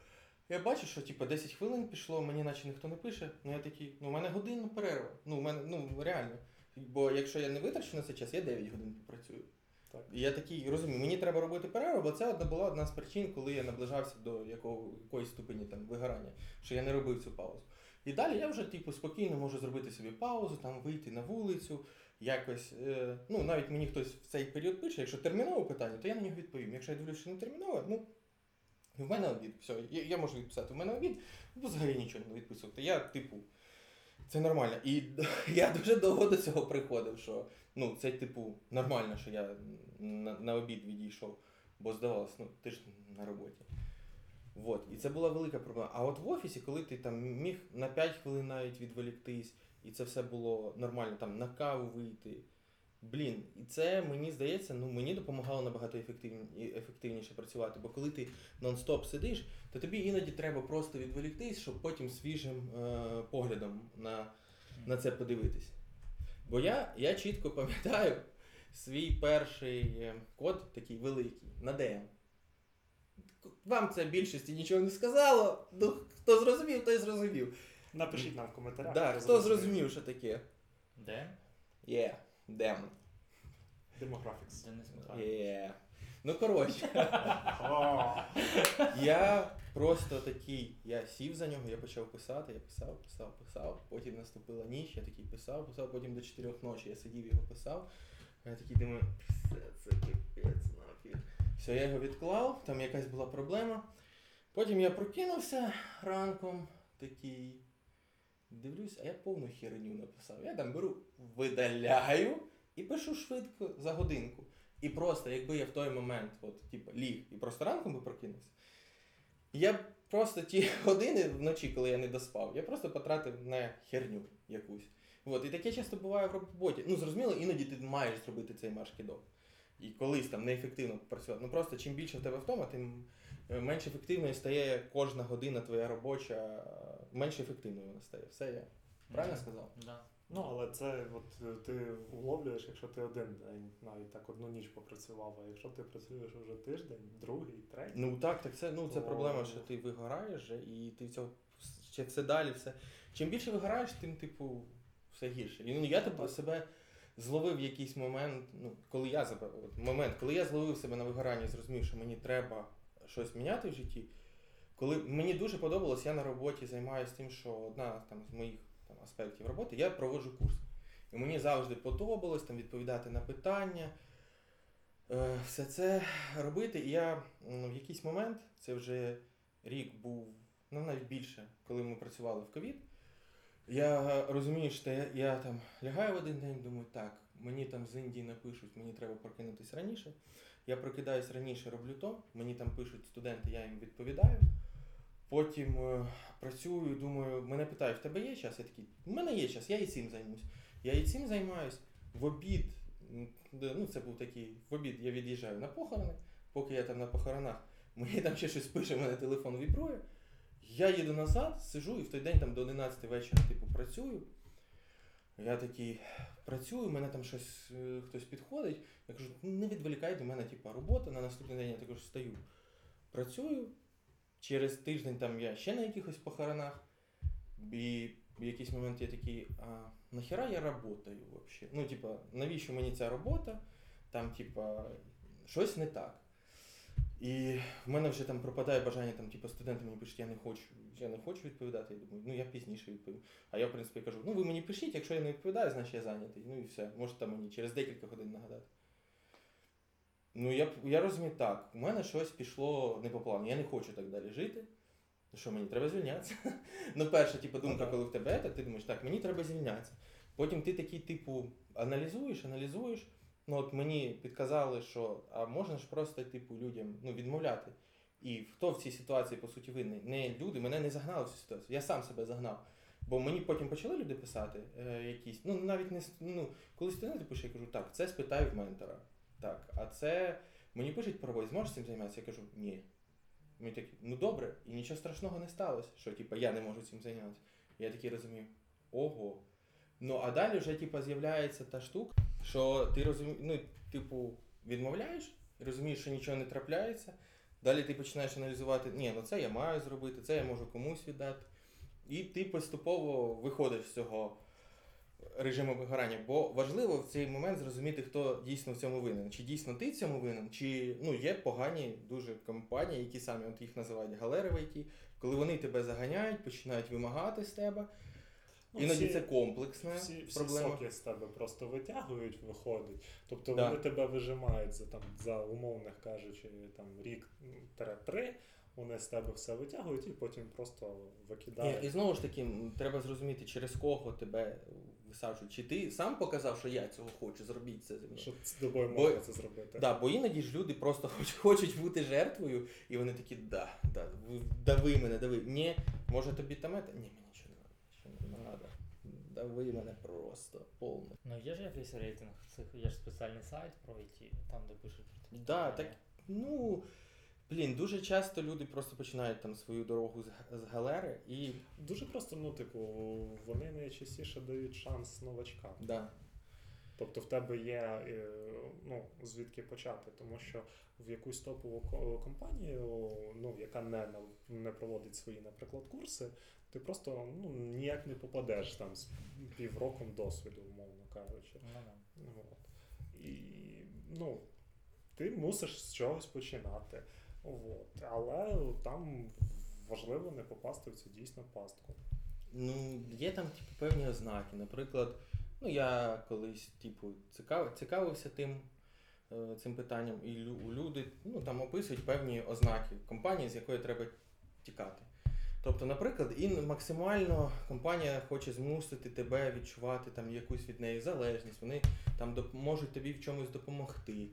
Я бачу, що типу, 10 хвилин пішло, мені наче ніхто не пише. Ну я такий, ну у мене годинна перерва. Ну, у мене, ну реально. Бо якщо я не витрачу на цей час, я 9 годин попрацюю. Так. І я такий розумію, мені треба робити перерву, бо це одна була одна з причин, коли я наближався до якого, якоїсь ступені там вигорання, що я не робив цю паузу. І далі я вже типу спокійно можу зробити собі паузу, там вийти на вулицю, якось. Е, ну навіть мені хтось в цей період пише, якщо термінове питання, то я на нього відповім. Якщо я дивлюся, що не термінове, ну в мене обід. Все, я, я можу відписати в мене обід, бо взагалі нічого не відписувати. Я, типу, це нормально. І я дуже довго до цього приходив, що ну, це, типу, нормально, що я на, на обід відійшов, бо здавалось, ну ти ж на роботі. Вот. І це була велика проблема. А от в офісі, коли ти там міг на 5 хвилин навіть відволіктись, і це все було нормально, там на каву вийти. Блін, і це мені здається, ну мені допомагало набагато ефективні, ефективніше працювати. Бо коли ти нон-стоп сидиш, то тобі іноді треба просто відволіктись, щоб потім свіжим е, поглядом на, на це подивитись. Бо я, я чітко пам'ятаю свій перший е, код, такий великий, на DM. Вам це більшості нічого не сказало. Ну, хто зрозумів, той зрозумів. Напишіть нам в коментарях. Да, хто зрозумів, що таке? Де? Є, демон. Демографікс. Є. Ну, коротше. Я просто такий, я сів за нього, я почав писати, я писав, писав, писав. Потім наступила ніч, я такий писав, писав, потім до 4 ночі я сидів його писав. Я такий думаю, все це капець. Все, я його відклав, там якась була проблема. Потім я прокинувся ранком, такий. Дивлюсь, а я повну херню написав. Я там беру, видаляю і пишу швидко за годинку. І просто, якби я в той момент, от, типу, ліг і просто ранком би прокинувся, я просто ті години вночі, коли я не доспав, я просто потратив на херню якусь. От, і таке часто буває в роботі. Ну, зрозуміло, іноді ти маєш зробити цей марш-кидок. І колись там неефективно працювати. Ну просто чим більше в тебе втома, тим е, менш ефективною стає кожна година твоя робоча, менш ефективною вона стає. Все я правильно сказав? Да. Ну, але це от е, ти уловлюєш, якщо ти один день, навіть так одну ніч попрацював, а якщо ти працюєш вже тиждень, другий, третій. Ну так, так це, ну, це То- проблема, що ти вигораєш і ти цього ще все далі, все. Чим більше вигораєш, тим, типу, все гірше. І ну, я тебе себе зловив якийсь момент, ну, коли я момент, коли я зловив себе на вигоранні, зрозумів, що мені треба щось міняти в житті. Коли мені дуже подобалось, я на роботі займаюся тим, що одна там, з моїх там, аспектів роботи, я проводжу курс. І мені завжди подобалось там, відповідати на питання, е, все це робити. І я м, в якийсь момент, це вже рік був, ну навіть більше, коли ми працювали в ковід. Я розумію, що я, я там лягаю в один день, думаю, так, мені там з Індії напишуть, мені треба прокинутися раніше. Я прокидаюсь раніше, роблю то, мені там пишуть студенти, я їм відповідаю. Потім е, працюю, думаю, мене питають, в тебе є час? Я такий, у мене є час, я і цим займусь. Я і цим займаюсь. В обід, ну це був такий, в обід я від'їжджаю на похорони, поки я там на похоронах, мені там ще щось пише, мене телефон вібрує. Я їду назад, сижу і в той день там до 11 вечора, типу, працюю. Я такий працюю, мене там щось е, хтось підходить. Я кажу, «Ну, не відволікай до мене, типу, робота. На наступний день я також встаю. Працюю. Через тиждень там я ще на якихось похоронах. І в якийсь момент я такий, а нахера я работаю вообще? Ну, типа, навіщо мені ця робота? Там, типа, щось не так. І в мене вже там пропадає бажання, там, типу, студенти мені пишуть, я не хочу, я не хочу відповідати. Я думаю, ну я пізніше відповім. А я, в принципі, кажу, ну ви мені пишіть, якщо я не відповідаю, значить я зайнятий. Ну і все. Можете мені через декілька годин нагадати. Ну, я, я розумію так, у мене щось пішло не по плану. Я не хочу так далі жити. Ну Що мені треба звільнятися? ну, перша, типу, думка, Ну, коли в тебе, так ти думаєш, так, мені треба звільнятися. Потім ти такий, типу, аналізуєш, аналізуєш. Ну, от мені підказали, що а можна ж просто, типу, людям ну, відмовляти. І хто в цій ситуації, по суті, винний? Не люди, мене не загнали в цю ситуацію. Я сам себе загнав. Бо мені потім почали люди писати е, якісь, ну навіть не ну, коли студенти пише, я кажу, так, це спитай в ментора. Так, а це мені пишуть по роботі, зможеш цим займатися? Я кажу, ні. Мені такі, ну добре, і нічого страшного не сталося, що типу, я не можу цим зайнятися. Я такий розумію, ого. Ну а далі вже типу, з'являється та штука, що ти розумієш, ну, типу, відмовляєш розумієш, що нічого не трапляється. Далі ти починаєш аналізувати, ні, ну це я маю зробити, це я можу комусь віддати. І ти поступово виходиш з цього режиму вигорання. Бо важливо в цей момент зрозуміти, хто дійсно в цьому винен. Чи дійсно ти в цьому винен, чи ну, є погані дуже компанії, які самі от їх називають галери в IT, коли вони тебе заганяють, починають вимагати з тебе. Ну, Іноді всі- це комплексна Всі, всі проблема. соки з тебе просто витягують, виходить. Тобто Да. вони тебе вижимають за там за умовних кажучи, там рік три, вони з тебе все витягують і потім просто викидають. І, і знову ж таки, треба зрозуміти, через кого тебе висаджують. Чи ти сам показав, що я цього хочу, зробіть це зі мною. Що з тобою Бо- можна це зробити. Да, бо іноді ж люди просто хоч, хочуть бути жертвою, і вони такі, да, да, дави мене, дави. Ні, може тобі там это? Ні, мені нічого не треба, нічого не треба. Дави мене просто повно. Ну є ж якийсь рейтинг, цих є ж спеціальний сайт про IT, там де пишуть про такі Да, так, ну, блін, дуже часто люди просто починають там свою дорогу з, з галери і. Дуже просто, ну, типу, вони найчастіше дають шанс новачкам. Да. Тобто в тебе є е, ну, звідки почати, тому що в якусь топову компанію, ну, яка не, не проводить свої, наприклад, курси, ти просто ну, ніяк не попадеш там з півроком досвіду, умовно кажучи. Да. От. І ну, ти мусиш з чогось починати. От. Але там важливо не попасти в цю дійсно пастку. Ну, є там типу, певні ознаки. Наприклад, ну я колись типу, цікав, цікавився тим, е, цим питанням, і лю- люди ну, там описують певні ознаки компанії, з якої треба тікати. Тобто, наприклад, і максимально компанія хоче змусити тебе відчувати там якусь від неї залежність, вони там можуть тобі в чомусь допомогти.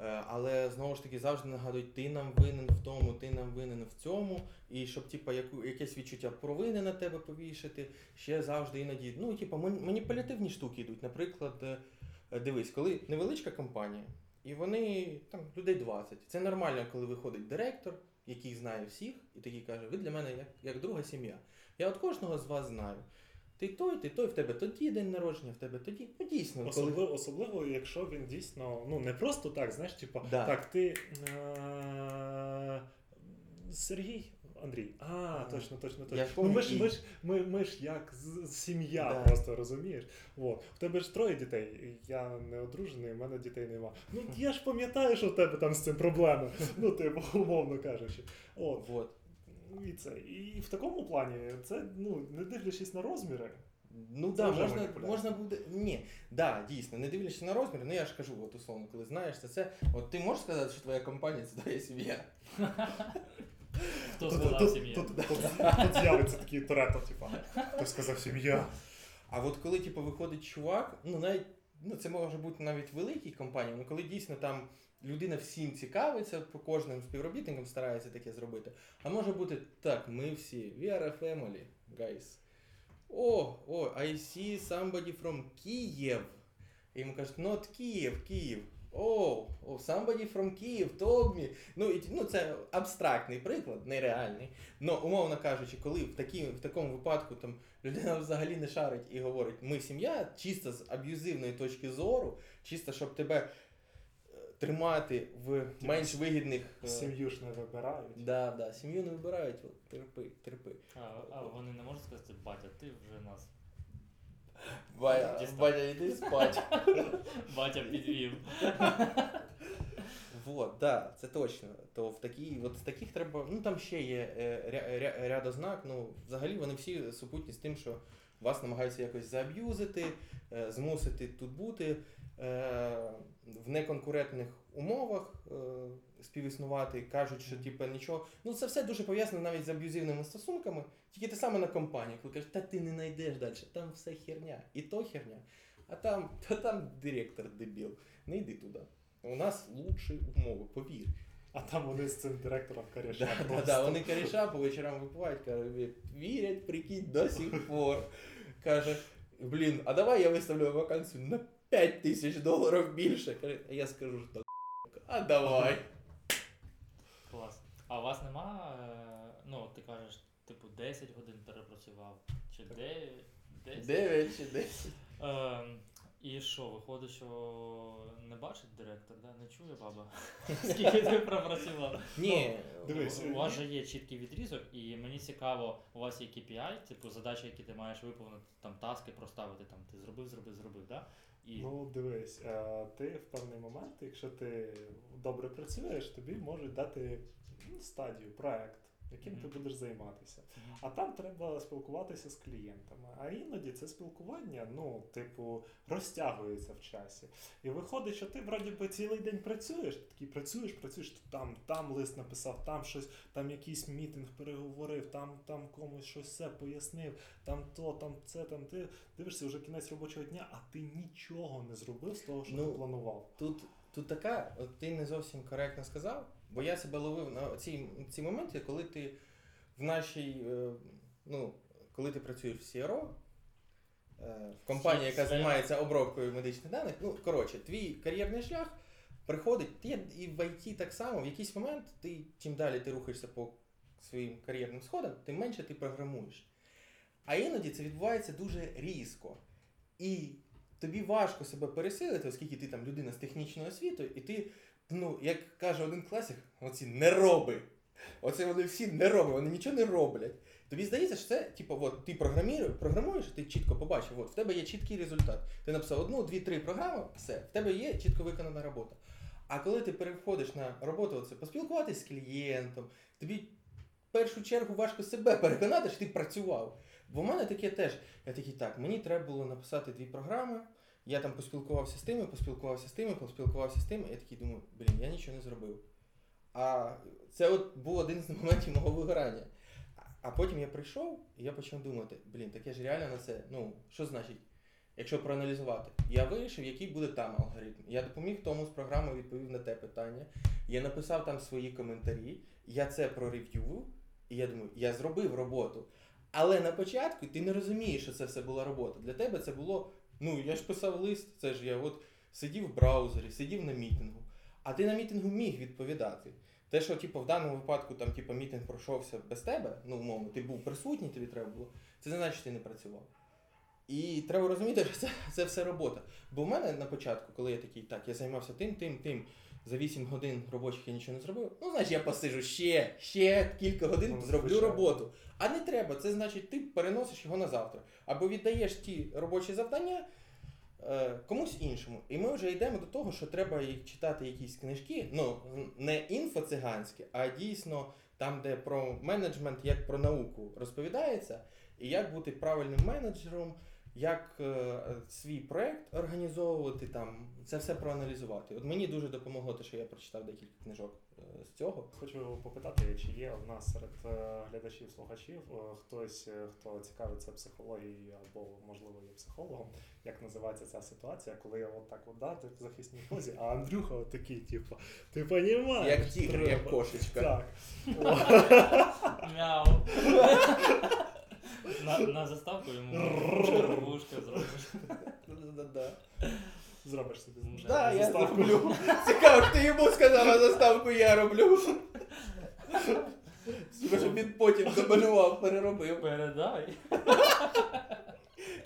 Е, Але знову ж таки завжди нагадують, ти нам винен в тому, ти нам винен в цьому, і щоб типа яку якесь відчуття провини на тебе повішати, ще завжди іноді. Ну, ман- маніпулятивні штуки йдуть. Наприклад, е, дивись, коли невеличка компанія, і вони там людей 20. Це нормально, коли виходить директор, який знає всіх, і такий каже: ви для мене як, як друга сім'я. Я от кожного з вас знаю. Ти той, ти той, в тебе тоді день народження, в тебе тоді. Ну дійсно, коли Особливо, особливо, якщо він дійсно, ну не просто так, знаєш, типа, Да. так, ти е- Сергій. Андрій, а, А, точно, точно, точно. я ну, ми, ж, ми, ж, ми, ми ж як з- сім'я, Да. просто розумієш. Вот. В тебе ж троє дітей. Я не одружений, в мене дітей нема. Ну я ж пам'ятаю, що в тебе там з цим проблеми. Ну, типу, умовно кажучи. От. Вот. І це. І в такому плані, це, ну, не дивлячись на розміри. Ну Це да, можна, можна буде. Ні, да, дійсно, не дивлячись на розмір, ну я ж кажу, от условно, коли знаєш це, це. От ти можеш сказати, що твоя компанія це твоя сім'я. Хто Тут, сказав сім'я? тут, тут, тут з'явиться такий Торетто, типа. Хто сказав сім'я? А от коли типу, виходить чувак, ну навіть ну це може бути навіть великій компанії, ну коли дійсно там людина всім цікавиться, по кожним співробітникам старається таке зробити. А може бути так, ми всі, we are a family, guys. О, о, I see somebody from Kiev. І йому кажуть, not Київ, Київ. О, oh, somebody from Kyiv told me. Ну, і, ну, це абстрактний приклад, нереальний. Ну, умовно кажучи, коли в, такі, в такому випадку там людина взагалі не шарить і говорить, ми сім'я, чисто з аб'юзивної точки зору, чисто щоб тебе тримати в менш вигідних. е, Сім'ю ж не вибирають. Да, да, сім'ю не вибирають, от, терпи, терпи. А, а вони не можуть сказати, батя, ти вже нас. Батя, батя, йди спать. Батя підвів. Вот, да, це точно. То в такі, от з таких треба. Ну там ще є е, ря, ря, ряд ознак. Ну, взагалі вони всі супутні з тим, що вас намагаються якось зааб'юзити, е, змусити тут бути в неконкурентних умовах е, співіснувати, кажуть, що типу, нічого. Ну це все дуже пов'язано навіть з аб'юзивними стосунками. Тільки те саме на компанії, коли кажуть, та ти не знайдеш далі, там все херня. І то херня. А там, та там директор дебіл. Не йди туди. У нас лучші умови, повір. А там вони з цим директором коріша. Да, да, да, вони коріша по вечорам випивають, каже, вірять, прикинь, до сих пор. Каже, блін, а давай я виставлю вакансію на 5 тисяч доларів більше. Каже, а я скажу, що а давай. Клас. А у вас нема, е, ну, ти кажеш, типу, 10 годин перепрацював, чи 9? 10? 9 чи 10. Ем, і що, виходить, що не бачить директор, да? не чує баба? Скільки ти пропрацював? Ні, Дивись, у, у вас же є чіткий відрізок, і мені цікаво, у вас є KPI, типу задачі, які ти маєш виповнити, там таски проставити, там ти зробив, зробив, зробив, да? І Ну, дивись, е, ти в певний момент, якщо ти добре працюєш, тобі можуть дати ну, стадію, проект, яким ти будеш займатися. Мгм. А там треба спілкуватися з клієнтами. А іноді це спілкування, ну, типу, розтягується в часі. І виходить, що ти вроді би цілий день працюєш, ти такий працюєш, працюєш, ти там, там лист написав, там щось, там якийсь мітинг переговорив, там, там комусь щось все пояснив, там то, там це, там ти дивишся вже кінець робочого дня, а ти нічого не зробив з того, що Ну, ти планував. Тут, тут така, от ти не зовсім коректно сказав, бо я себе ловив на ці, ці моменти, коли ти в нашій, е, ну, коли ти працюєш в CRO, е, в компанії, яка займається обробкою медичних даних, ну, коротше, твій кар'єрний шлях приходить, ти і в IT так само, в якийсь момент ти, чим далі ти рухаєшся по своїм кар'єрним сходам, тим менше ти програмуєш. А іноді це відбувається дуже різко. І тобі важко себе пересилити, оскільки ти там людина з технічною освітою, і ти, ну, як каже один класик, оці нероби. Оце вони всі нероби, вони нічого не роблять. Тобі здається, що це, типу, от ти програмуєш, ти чітко побачив, от в тебе є чіткий результат. Ти написав одну, дві, три програми, все, в тебе є чітко виконана робота. А коли ти переходиш на роботу, оце поспілкуватись з клієнтом, тобі першу чергу важко себе переконати, що ти працював. Бо в мене таке теж. Я такий, так, мені треба було написати дві програми. Я там поспілкувався з тими, поспілкувався з тими, поспілкувався з тими. Я такий думаю, блін, я нічого не зробив. А це от був один з моментів мого вигорання. А- потім я прийшов і я почав думати, блін, так я ж реально на це. Ну, що значить, якщо проаналізувати? Я вирішив, який буде там алгоритм. Я допоміг тому з програмою, відповів на те питання. Я написав там свої коментарі, я це прорев'ював, і я думаю, я зробив роботу. Але на початку ти не розумієш, що це все була робота. Для тебе це було. Ну, я ж писав лист, це ж я от сидів в браузері, сидів на мітингу. А ти на мітингу міг відповідати. Те, що типу, в даному випадку там, типу, мітинг пройшовся без тебе, ну, умовно, ти був присутній, тобі треба було, це не значить, що ти не працював. І треба розуміти, що це, це все робота. Бо в мене на початку, коли я такий, так, я займався тим, тим, тим, за 8 годин робочих я нічого не зробив, ну, значить, я посижу ще, ще кілька годин, Ну, зроблю звичайно. роботу. А не треба, це значить, ти переносиш його на завтра. Або віддаєш ті робочі завдання е, комусь іншому. І ми вже йдемо до того, що треба їх читати якісь книжки, ну не інфоциганські, а дійсно там, де про менеджмент, як про науку розповідається, і як бути правильним менеджером, як е, свій проект організовувати, там це все проаналізувати. От мені дуже допомогло те, що я прочитав декілька книжок е, з цього. Хочу попитати, чи є у нас серед е, глядачів, слухачів е, хтось, е, хто цікавиться психологією або, можливо, є психологом, як називається ця ситуація, коли я от так от да, ти в захисній позі, а Андрюха от такий, типу, ти понімаєш? Як тігр, як кошечка. Так. Мяу. На, на заставку йому вушка зробиш. Да-да-да. Зробиш собі звичайно Да, я заставку. зроблю. Цікаво, ти йому сказав, а заставку я роблю. Щоб він потім домалював, переробив. Передай.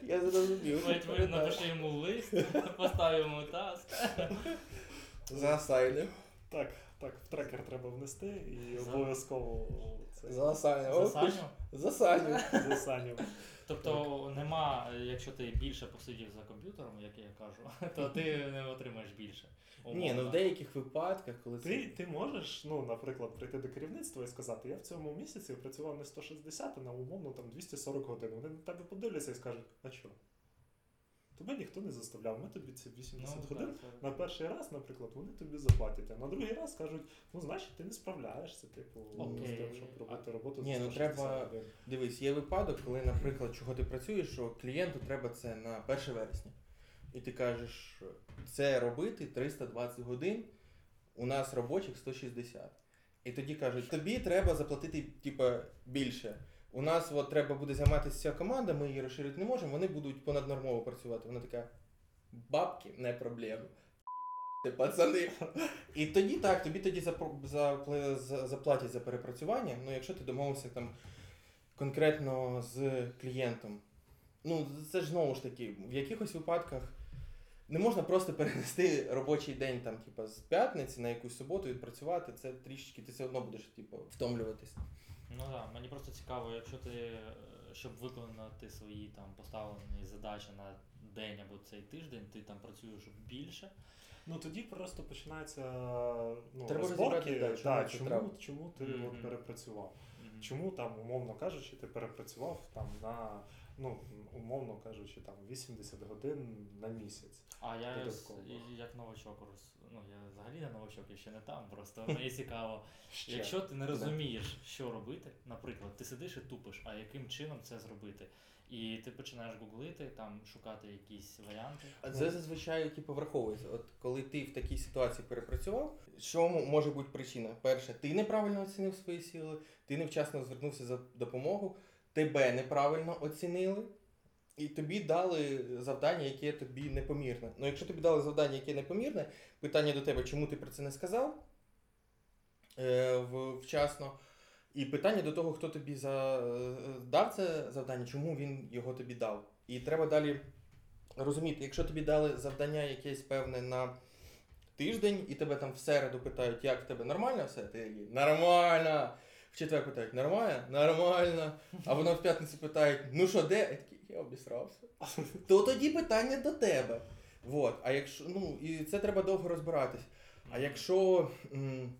Я зрозумів. Потім напиши йому лист, постав йому таск. Засайнив. Так, так, в трекер треба внести і За- обов'язково це Засайнив. Засаню. Засайнив. засаню. Тобто нема, якщо ти більше посидів за комп'ютером, як я кажу, то ти не отримаєш більше. Ні, ну в деяких випадках, коли це. Ти, ти можеш, ну, наприклад, прийти до керівництва і сказати, я в цьому місяці працював не 160, а на умовно там 240 годин. Вони на тебе подивляться і скажуть, а що? Тебе ніхто не заставляв, ми тобі ці 80 Ну, годин. так, так. На перший раз, наприклад, вони тобі заплатять, а на другий раз кажуть, ну значить ти не справляєшся, типу, з тим, щоб робити роботу. Ні, ну треба- годин. Дивись, є випадок, коли, наприклад, чого ти працюєш, що клієнту треба це на 1 вересня. І ти кажеш, це робити 320 годин, у нас робочих 160. І тоді кажуть, тобі треба заплатити типа, більше. У нас от, треба буде займатися ця команда, ми її розширити не можемо, вони будуть понаднормово працювати. Вона така, бабки не проблема. Пацани. І тоді так, тобі тоді заплатять за перепрацювання. Ну, якщо ти домовився там конкретно з клієнтом. Ну, це ж знову ж таки, в якихось випадках не можна просто перенести робочий день там, типу, з п'ятниці на якусь суботу відпрацювати. Це трішечки, ти все одно будеш типу, втомлюватись. Ну так, да. мені просто цікаво, якщо ти, е, щоб виконати свої там поставлені задачі на день або цей тиждень, ти там працюєш більше. Ну тоді просто починається ну, Треба розборки, да, чому да, чому, треба. чому ти Мгм. от перепрацював. Мгм. Чому там, умовно кажучи, ти перепрацював там на, ну, умовно кажучи, там 80 годин на місяць. А я як новачок роз... ну я взагалі не новачок, я ще не там. Просто мені цікаво. Ще. Якщо ти не розумієш, що робити, наприклад, ти сидиш і тупиш, а яким чином це зробити? І ти починаєш гуглити, там шукати якісь варіанти. А це зазвичай типу, враховується. От коли ти в такій ситуації перепрацював, що може бути причина? Перше, ти неправильно оцінив свої сили, ти невчасно звернувся за допомогу, тебе неправильно оцінили, і тобі дали завдання, яке тобі непомірне. Ну, якщо тобі дали завдання, яке непомірне, питання до тебе, чому ти про це не сказав е, вчасно. І питання до того, хто тобі за, е, дав це завдання, чому він його тобі дав. І треба далі розуміти, якщо тобі дали завдання якесь певне на тиждень, і тебе там в середу питають, як в тебе нормально все, ти нормально. В четвер питають, нормально? Нормально. А воно в п'ятницю питають, ну що, де? Я такий, я обісрався. То тоді питання до тебе. Вот. А якщо, ну, і це треба довго розбиратись. А якщо м,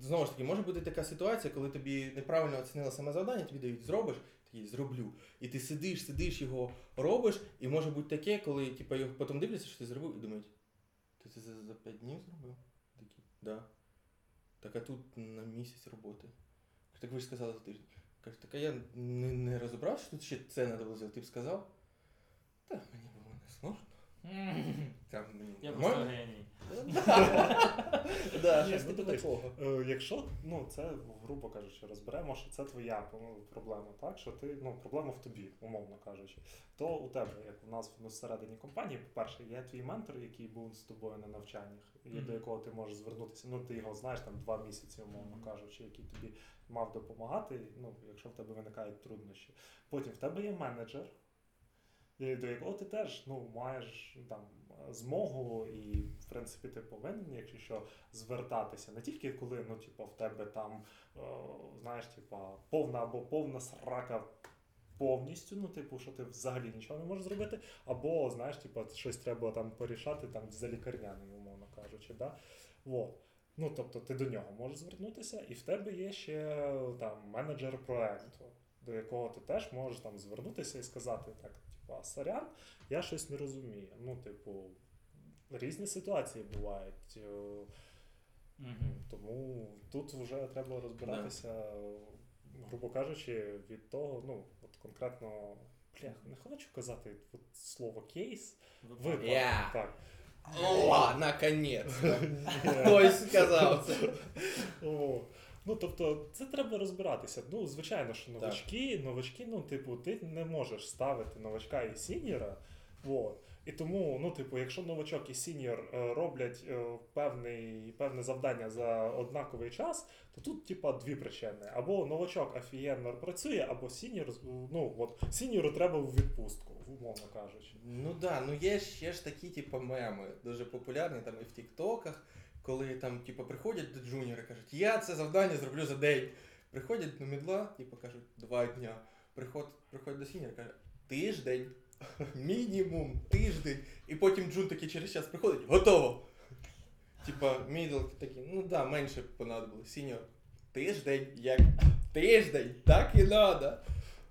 знову ж таки, може бути така ситуація, коли тобі неправильно оцінили саме завдання, тобі дають зробиш, такий зроблю. І ти сидиш, сидиш, його робиш, і може бути таке, коли типу, його потім дивляться, що ти зробив, і думають, ти це за, за 5 днів зробив? Такий, да. Так а тут на місяць роботи. Так ви ж сказали за тиждень. Так а я не, не розібрав, що тут ще це треба було зробити. Ти б сказав? Та мені. Там мені Я просто геній. Да, щось ну, типу такого. Е, Якщо ну це грубо кажучи, розберемо, що це твоя ну, проблема, так що ти ну проблема в тобі, умовно кажучи, то у тебе, як у нас ну, всередині компанії, по-перше, є твій ментор, який був з тобою на навчаннях, і до якого ти можеш звернутися. Ну ти його знаєш там два місяці, умовно кажучи, який тобі мав допомагати. Ну, якщо в тебе виникають труднощі. Потім в тебе є менеджер. До якого ти теж ну, маєш там змогу, і в принципі ти повинен, якщо що, звертатися не тільки коли ну, типу, в тебе там, е, знаєш, типу, повна або повна срака повністю, ну, типу, що ти взагалі нічого не можеш зробити, або, знаєш, типу, щось треба там порішати там за лікарняний, умовно кажучи. Да? Вот. Ну, тобто ти до нього можеш звернутися, і в тебе є ще там менеджер проекту, до якого ти теж можеш там звернутися і сказати так, типу, сорян, я щось не розумію. Ну, типу, різні ситуації бувають. е, Мгм. тому тут вже треба розбиратися, грубо кажучи, від того, ну, от конкретно, блях, не хочу казати от слово кейс. Випадок, Я. так. О, наконець. Ні. Хтось сказав це. Ну, тобто, це треба розбиратися. Ну, звичайно, що новачки, новачки, ну, типу, ти не можеш ставити новачка і сіньора. От. І тому, ну, типу, якщо новачок і сіньор е, роблять е, певний, певне завдання за однаковий час, то тут, типа, дві причини. Або новачок офігенно працює, або сіньор, ну, от, сіньору треба в відпустку, умовно кажучи. Ну да, ну є ще ж такі, типу, меми, дуже популярні там і в Тіктоках, коли там, типу, приходять до джуніора кажуть, я це завдання зроблю за день. Приходять до мідла, типу, кажуть, два дня. Приход, приходять до сіньора, каже, тиждень. Мінімум тиждень. І потім джун такий через час приходить, готово. Типа, мідл такий, ну да, менше понадобилось. Сіньор, тиждень, як тиждень, так і надо.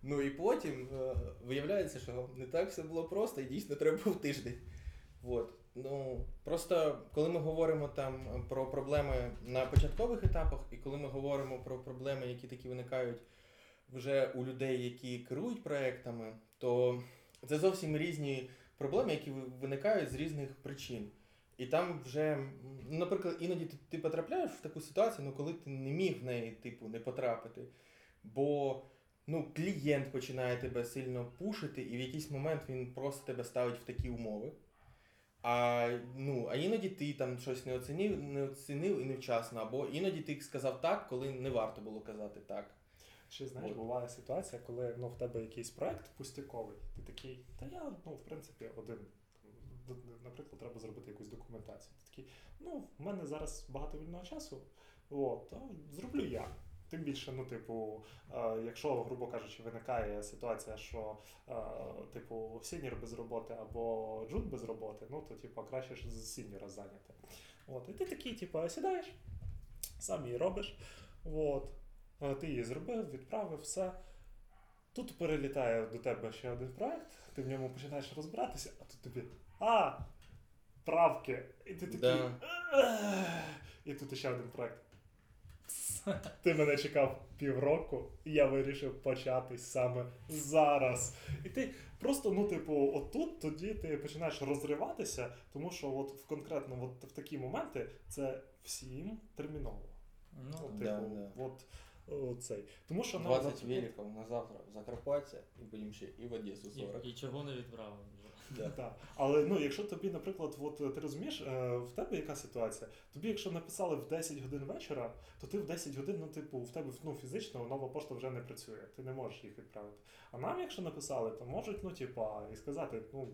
Ну і потім е, виявляється, що не так все було просто і дійсно треба був тиждень. Вот. Ну, просто коли ми говоримо там про проблеми на початкових етапах, і коли ми говоримо про проблеми, які такі виникають вже у людей, які керують проектами, то це зовсім різні проблеми, які виникають з різних причин. І там вже, наприклад, іноді ти, ти потрапляєш в таку ситуацію, ну коли ти не міг в неї, типу, не потрапити. Бо ну, клієнт починає тебе сильно пушити, і в якийсь момент він просто тебе ставить в такі умови. А, ну, а іноді ти там щось не оцінив, не оцінив і невчасно, або іноді ти сказав так, коли не варто було казати так. Ще знаєш, От. буває ситуація, коли ну, в тебе якийсь проект пустяковий, ти такий, та я, ну, в принципі, один. Наприклад, треба зробити якусь документацію. Ти такий, ну, в мене зараз багато вільного часу, от, то зроблю я. Тим більше, ну, типу, е, якщо, грубо кажучи, виникає ситуація, що, е, типу, сіньор без роботи або джун без роботи, ну, то, типу, краще ж з сіньора зайняти. От, і ти такий, типу, сідаєш, сам її робиш. От. Е, Ти її зробив, відправив, все. Тут перелітає до тебе ще один проект, ти в ньому починаєш розбиратися, а тут тобі. А! Правки! І ти такий. Да. І тут ще один проект. Ти мене чекав півроку, і я вирішив почати саме зараз. І ти просто, ну, типу, отут тоді ти починаєш розриватися, тому що от в конкретно от в такі моменти це всім терміново. Ну, Ну, да, типу, да. от о, цей. Тому що ну, 20 от- великів на завтра в Закарпаття і будемо ще і в Одесу 40. і, і чого не відправив вже. Да. Але ну, якщо тобі, наприклад, от, ти розумієш, е, в тебе яка ситуація? Тобі, якщо написали в 10 годин вечора, то ти в 10 годин, ну, типу, в тебе ну, фізично нова пошта вже не працює, ти не можеш їх відправити. А нам, якщо написали, то можуть, ну, типа, і сказати, ну,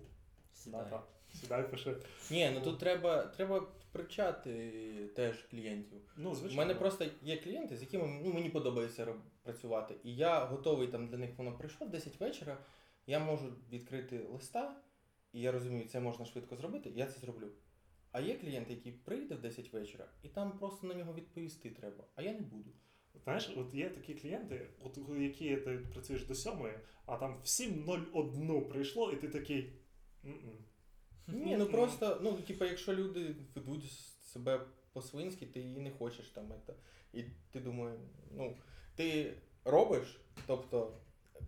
Сідай. да, сідай, пиши. Ні, ну тут треба, треба привчати теж клієнтів. Ну, У звичайно. мене просто є клієнти, з якими ну, мені подобається працювати. І я готовий там для них воно прийшло в 10 вечора. Я можу відкрити листа, і я розумію, це можна швидко зробити, я це зроблю. А є клієнт, який прийде в 10 вечора, і там просто на нього відповісти треба, а я не буду. Знаєш, от є такі клієнти, от які ти працюєш до сьомої, а там в 7.01 прийшло, і ти такий. Ні, ну просто, ну, типа, якщо люди ведуть себе по-свинськи, ти її не хочеш там. Это, і ти думаєш, ну, ти робиш, тобто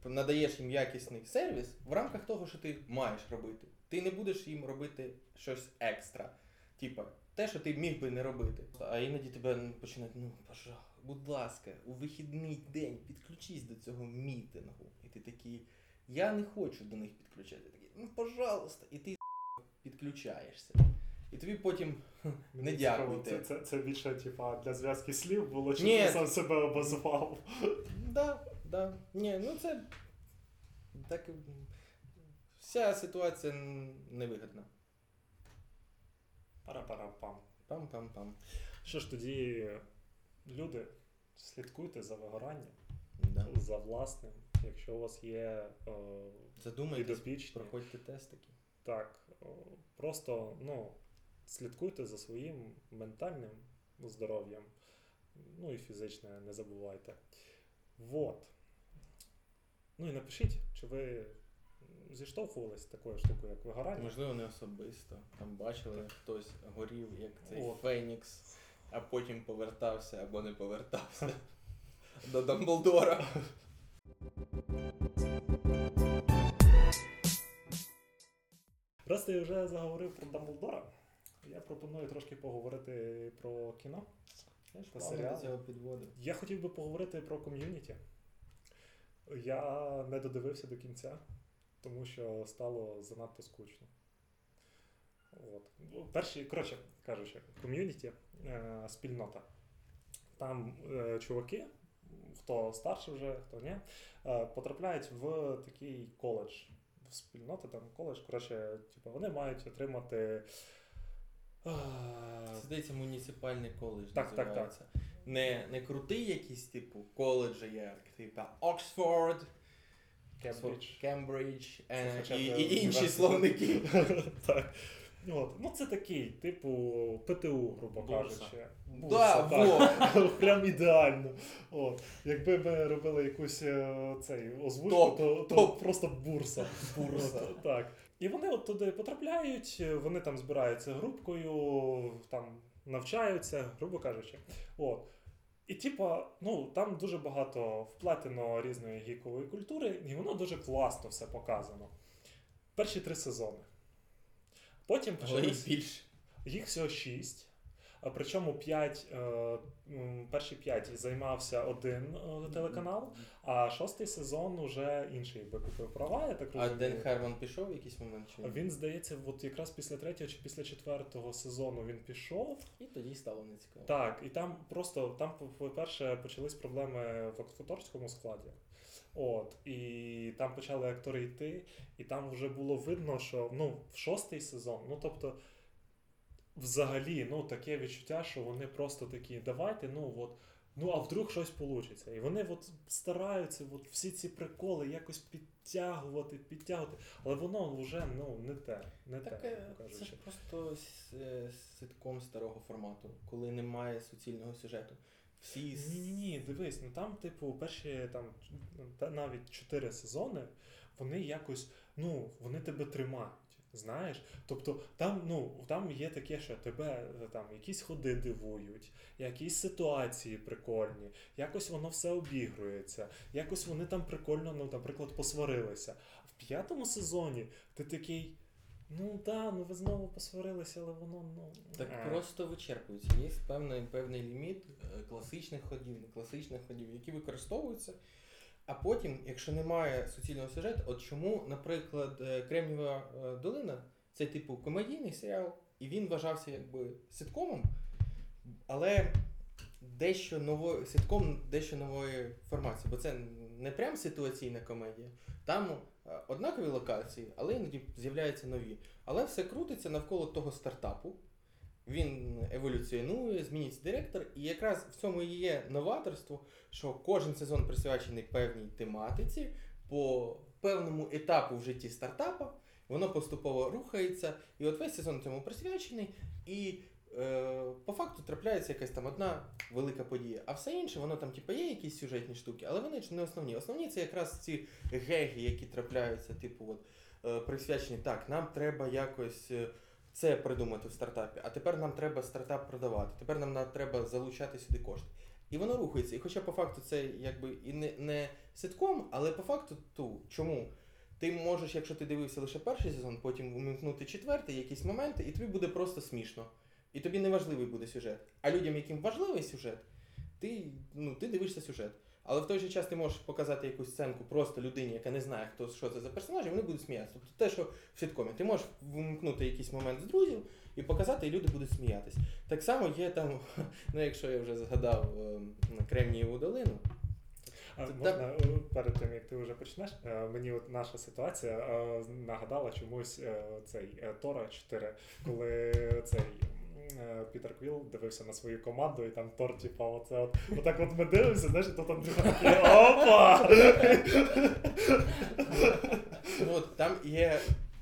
надаєш їм якісний сервіс в рамках того, що ти маєш робити. Ти не будеш їм робити щось екстра. Типа, те, що ти міг би не робити. А іноді тебе починають, ну, пожалуйста, будь ласка, у вихідний день підключись до цього мітингу. І ти такий, я не хочу до них підключати. Ти такий, ну, пожалуйста. І ти підключаєшся. І тобі потім Мені Не дякуйте. Це, це, це більше, типа, для зв'язки слів було, чи ти сам себе обозвав. Да, да. Ні, ну це так. Вся ситуація невигідна. Пара-пара-пам. Пам-пам-пам. Що ж тоді, люди, слідкуйте за вигоранням, Да. за власним. Якщо у вас є Задумайтесь, підопічні, проходьте тестики. так, о, просто ну, слідкуйте за своїм ментальним здоров'ям, ну і фізичне, не забувайте. Вот. Ну і напишіть, чи ви зіштовхувалися з такою штукою, як вигорання. Можливо, не особисто. Там бачили, як хтось горів, як цей От. Фенікс, а потім повертався або не повертався до Дамблдора. Раз ти вже заговорив про Дамблдора, я пропоную трошки поговорити про кіно. Плавно цього. Я хотів би поговорити про ком'юніті. Я не додивився до кінця, тому що стало занадто скучно. От. Ну, Перші, коротше кажучи, ком'юніті, е, спільнота. Там е, чуваки, хто старший вже, хто ні, е, потрапляють в такий коледж. В спільноти, там коледж. Коротше, типу, вони мають отримати. Це, здається, муніципальний коледж Так, так, так. Не, не крутий якийсь, типу, коледжі, як типу Оксфорд, Кембридж. Кембридж е, і, і інші словники. так. От. Ну, це такий, типу, ПТУ, грубо Бурса. кажучи. Да, так. Прям ідеально. От. Якби ми робили якусь е, цей, озвучку, Топ, то, то топ. просто бурса. Бурса. От, так. І вони от туди потрапляють, вони там збираються групкою, там навчаються, грубо кажучи. От. І типа, ну там дуже багато вплетено різної гікової культури, і воно дуже класно все показано. Перші три сезони. Потім Але їх більше. їх всього шість. Причому п'ять, е, перші п'ять займався один е, телеканал, а шостий сезон уже інший би купив права, я так А. Ден Хармон пішов в якийсь момент чи ні? Він, здається, от якраз після третього чи після четвертого сезону він пішов. І тоді стало нецікаво. Так, і там просто там, по-перше, почались проблеми в акторському складі. От, і там почали актори йти, і там вже було видно, що ну, в шостий сезон, ну тобто, взагалі, ну, таке відчуття, що вони просто такі, давайте, ну от. Ну, а вдруг щось вийде. І вони от стараються от всі ці приколи якось підтягувати, підтягувати, але воно вже ну, не те, не Так, те, грубо це ж просто е, ситком старого формату, коли немає суцільного сюжету. Всі Ні, ні, ні, дивись, ну там, типу, перші там та навіть чотири сезони, вони якось, ну, вони тебе тримають. Знаєш, тобто там, ну, там є таке, що тебе е, там якісь ходи дивують, якісь ситуації прикольні, якось воно все обігрується, якось вони там прикольно, ну, наприклад, посварилися. В п'ятому сезоні ти такий, ну да, ну ви знову посварилися, але воно ну. Так е». просто вичерпується. Є певний, певний ліміт е, класичних ходів, не класичних ходів, які використовуються. А потім, якщо немає суцільного сюжету, от чому, наприклад, е, Кремнієва е, долина це типу комедійний серіал, і він вважався якби ситкомом, але дещо нової ситком дещо нової формації, бо це не прям ситуаційна комедія. Там е, однакові локації, але іноді з'являються нові. Але все крутиться навколо того стартапу. Він еволюціонує, змінюється директор, і якраз в цьому і є новаторство, що кожен сезон присвячений певній тематиці по певному етапу в житті стартапа, воно поступово рухається, і от весь сезон цьому присвячений, і е, по факту трапляється якась там одна велика подія. А все інше, воно там, типу, є якісь сюжетні штуки, але вони ж не основні. Основні це якраз ці геги, які трапляються, типу, от, е, присвячені так, нам треба якось. Це придумати в стартапі, а тепер нам треба стартап продавати, тепер нам треба залучати сюди кошти. І воно рухається. І хоча по факту це якби і не, не ситком, але по факту ту, чому? Ти можеш, якщо ти дивився лише перший сезон, потім вмикнути четвертий, якісь моменти, і тобі буде просто смішно. І тобі не важливий буде сюжет. А людям, яким важливий сюжет, ти, ну, ти дивишся сюжет. Але в той же час ти можеш показати якусь сценку просто людині, яка не знає, хто що це за персонаж, і вони будуть сміятися. Тобто те, що в сіткомі, ти можеш вимкнути якийсь момент з друзів і показати, і люди будуть сміятись. Так само є там, ну якщо я вже згадав ем, Кремнієву долину, Це можна е, перед тим, як ти вже почнеш, е, мені от наша ситуація е, нагадала чомусь е, цей е, Тора 4, коли цей. Е, Пітер Квіл дивився на свою команду, і там Тор, типа, оце от, отак от ми дивимося, знаєш, і тут опа! Ну, там є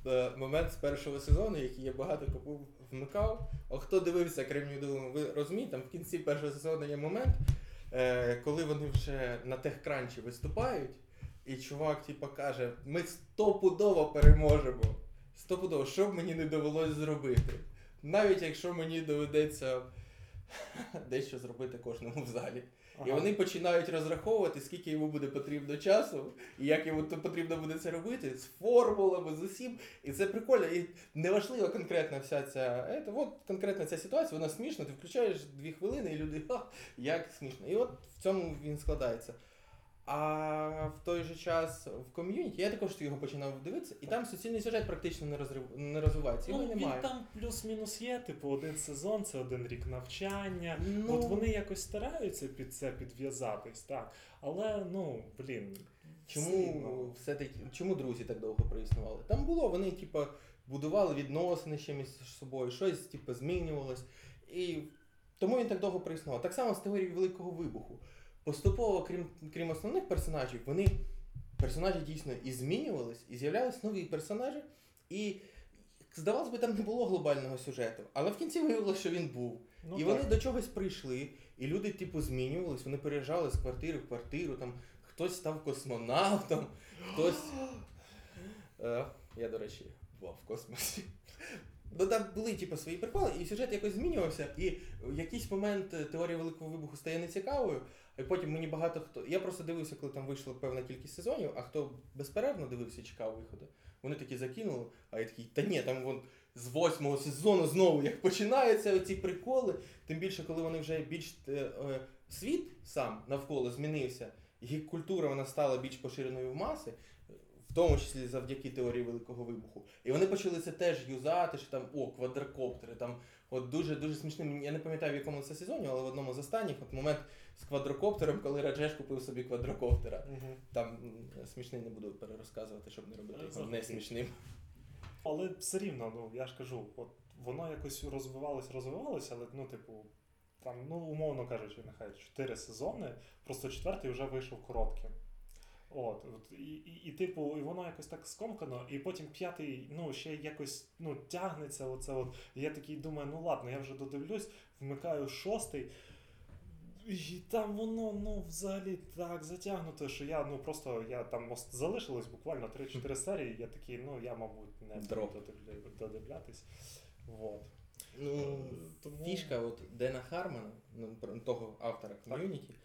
е, момент з першого сезону, який я багато кому вмикав. А хто дивився Кремнію долину, ви розумієте, там в кінці першого сезону є момент, е, коли вони вже на техкранчі виступають, і чувак типа каже: ми стопудово переможемо. Стопудово, що б мені не довелось зробити. Навіть якщо мені доведеться дещо зробити кожному в залі. І вони починають розраховувати, скільки йому буде потрібно часу, і як йому то потрібно буде це робити, з формулами, з усім. І це прикольно. І неважливо конкретна вся ця. Ето, от конкретна ця ситуація, вона смішна, ти включаєш дві хвилини, і люди ха, як смішно. І от в цьому він складається. А в той же час в ком'юніті я також його починав дивитися, і там суцільний сюжет практично не, розрив... не розвивається. Його Ну, він там плюс-мінус є, типу, один сезон, це один рік навчання. Ну, От вони якось стараються під це підв'язатись, так. Але, ну, блін. Чому все-таки чому друзі так довго проіснували? Там було, вони, типу, будували відносини ще між собою, щось типу, змінювалось. І тому він так довго проіснував. Так само з теорією Великого Вибуху. Поступово, крім, крім основних персонажів, вони персонажі дійсно і змінювались, і з'являлись нові персонажі. І здавалось би, там не було глобального сюжету. Але в кінці виявилося, що він був. Ну, і так. вони до чогось прийшли, і люди, типу, змінювались, вони переїжджали з квартири в квартиру, там хтось став космонавтом, хтось. Е, я, до речі, бував в космосі. Ну там були типу, свої приколи, і сюжет якось змінювався, і в якийсь момент е, теорія великого вибуху стає нецікавою, а потім мені багато хто. Я просто дивився, коли там вийшла певна кількість сезонів, а хто безперервно дивився чекав виходу, вони такі закинули, а я такий, та ні, там вон з восьмого сезону знову як починаються оці приколи. Тим більше, коли вони вже більш е, е, світ сам навколо змінився, і культура вона стала більш поширеною в маси, в тому числі завдяки теорії великого вибуху. І вони почали це теж юзати, що там о, квадрокоптери. Там от дуже дуже смішним. Я не пам'ятаю в якому це сезоні, але в одному з останніх от момент з квадрокоптером, коли Раджеш купив собі квадрокоптера. Мгм. Там смішний не буду перерозказувати, щоб не робити його не смішним. Але все рівно, ну я ж кажу, от воно якось розвивалось, розвивалось, але ну, типу, там, ну, умовно кажучи, нехай 4 сезони, просто четвертий вже вийшов коротким. От, от і, і, і, типу, і воно якось так скомкано, і потім п'ятий, ну, ще якось ну, тягнеться. Оце от. І я такий думаю, ну ладно, я вже додивлюсь, вмикаю шостий. І там воно ну взагалі так затягнуто, що я ну просто я там залишилось буквально 3-4 серії. Я такий, ну я мабуть не буду додивлятись. Вот. Ну, Е, Тому... Фішка от Дена Хармана, ну, того автора ком'юніті,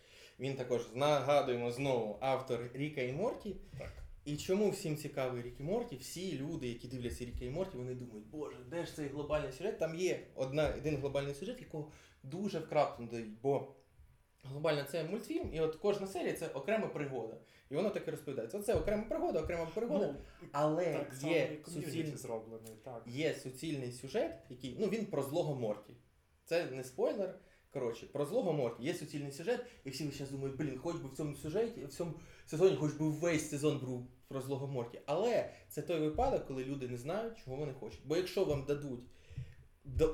він також нагадуємо знову автор Ріка і Морті. Так. І чому всім цікавий Рік і Морті? Всі люди, які дивляться Ріка і Морті, вони думають, боже, де ж цей глобальний сюжет? Там є одна, один глобальний сюжет, якого дуже вкраплено дають, бо глобально це мультфільм, і от кожна серія це окрема пригода. І воно так і розповідається. Оце окрема пригода, окрема пригода, Ну, але так є суцільний зроблений, так. є суцільний сюжет, який ну він про злого Морті. Це не спойлер. Коротше, про злого Морті є суцільний сюжет, і всі зараз думають, блін, хоч би в цьому сюжеті, в цьому сезоні, хоч би весь сезон був про злого Морті. Але це той випадок, коли люди не знають, чого вони хочуть. Бо якщо вам дадуть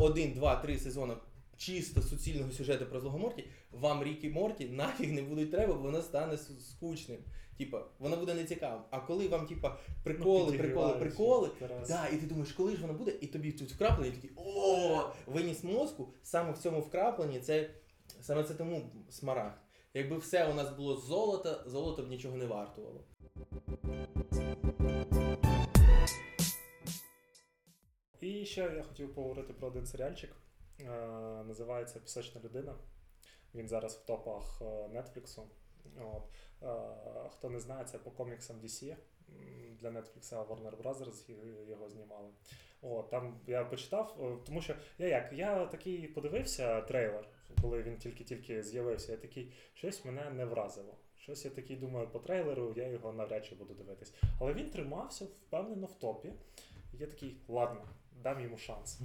1, 2, 3 сезони чисто суцільного сюжету про злого Морті, вам Рік і Морті нафіг не будуть треба, бо воно стане скучним. Типа, воно буде нецікавим. А коли вам, типа, приколи, приколи, приколи, інтерес. Да, і ти думаєш, коли ж воно буде, і тобі тут вкраплення, і такий о, виніс мозку. Саме в цьому вкрапленні це саме це тому смарагд. Якби все у нас було з золота, золото б нічого не вартувало. І ще я хотів поговорити про один серіальчик. Е, називається Пісочна людина. Він зараз в топах е, Netflix. От. Е, хто не знає, це по коміксам DC. Для Netflix Warner й- його знімали. От, там я почитав, тому що я як? Я такий подивився трейлер, коли він тільки-тільки з'явився. Я такий, щось мене не вразило. Щось я такий думаю по трейлеру, я його навряд чи буду дивитись. Але він тримався впевнено в топі. Я такий, ладно, дам йому шанс.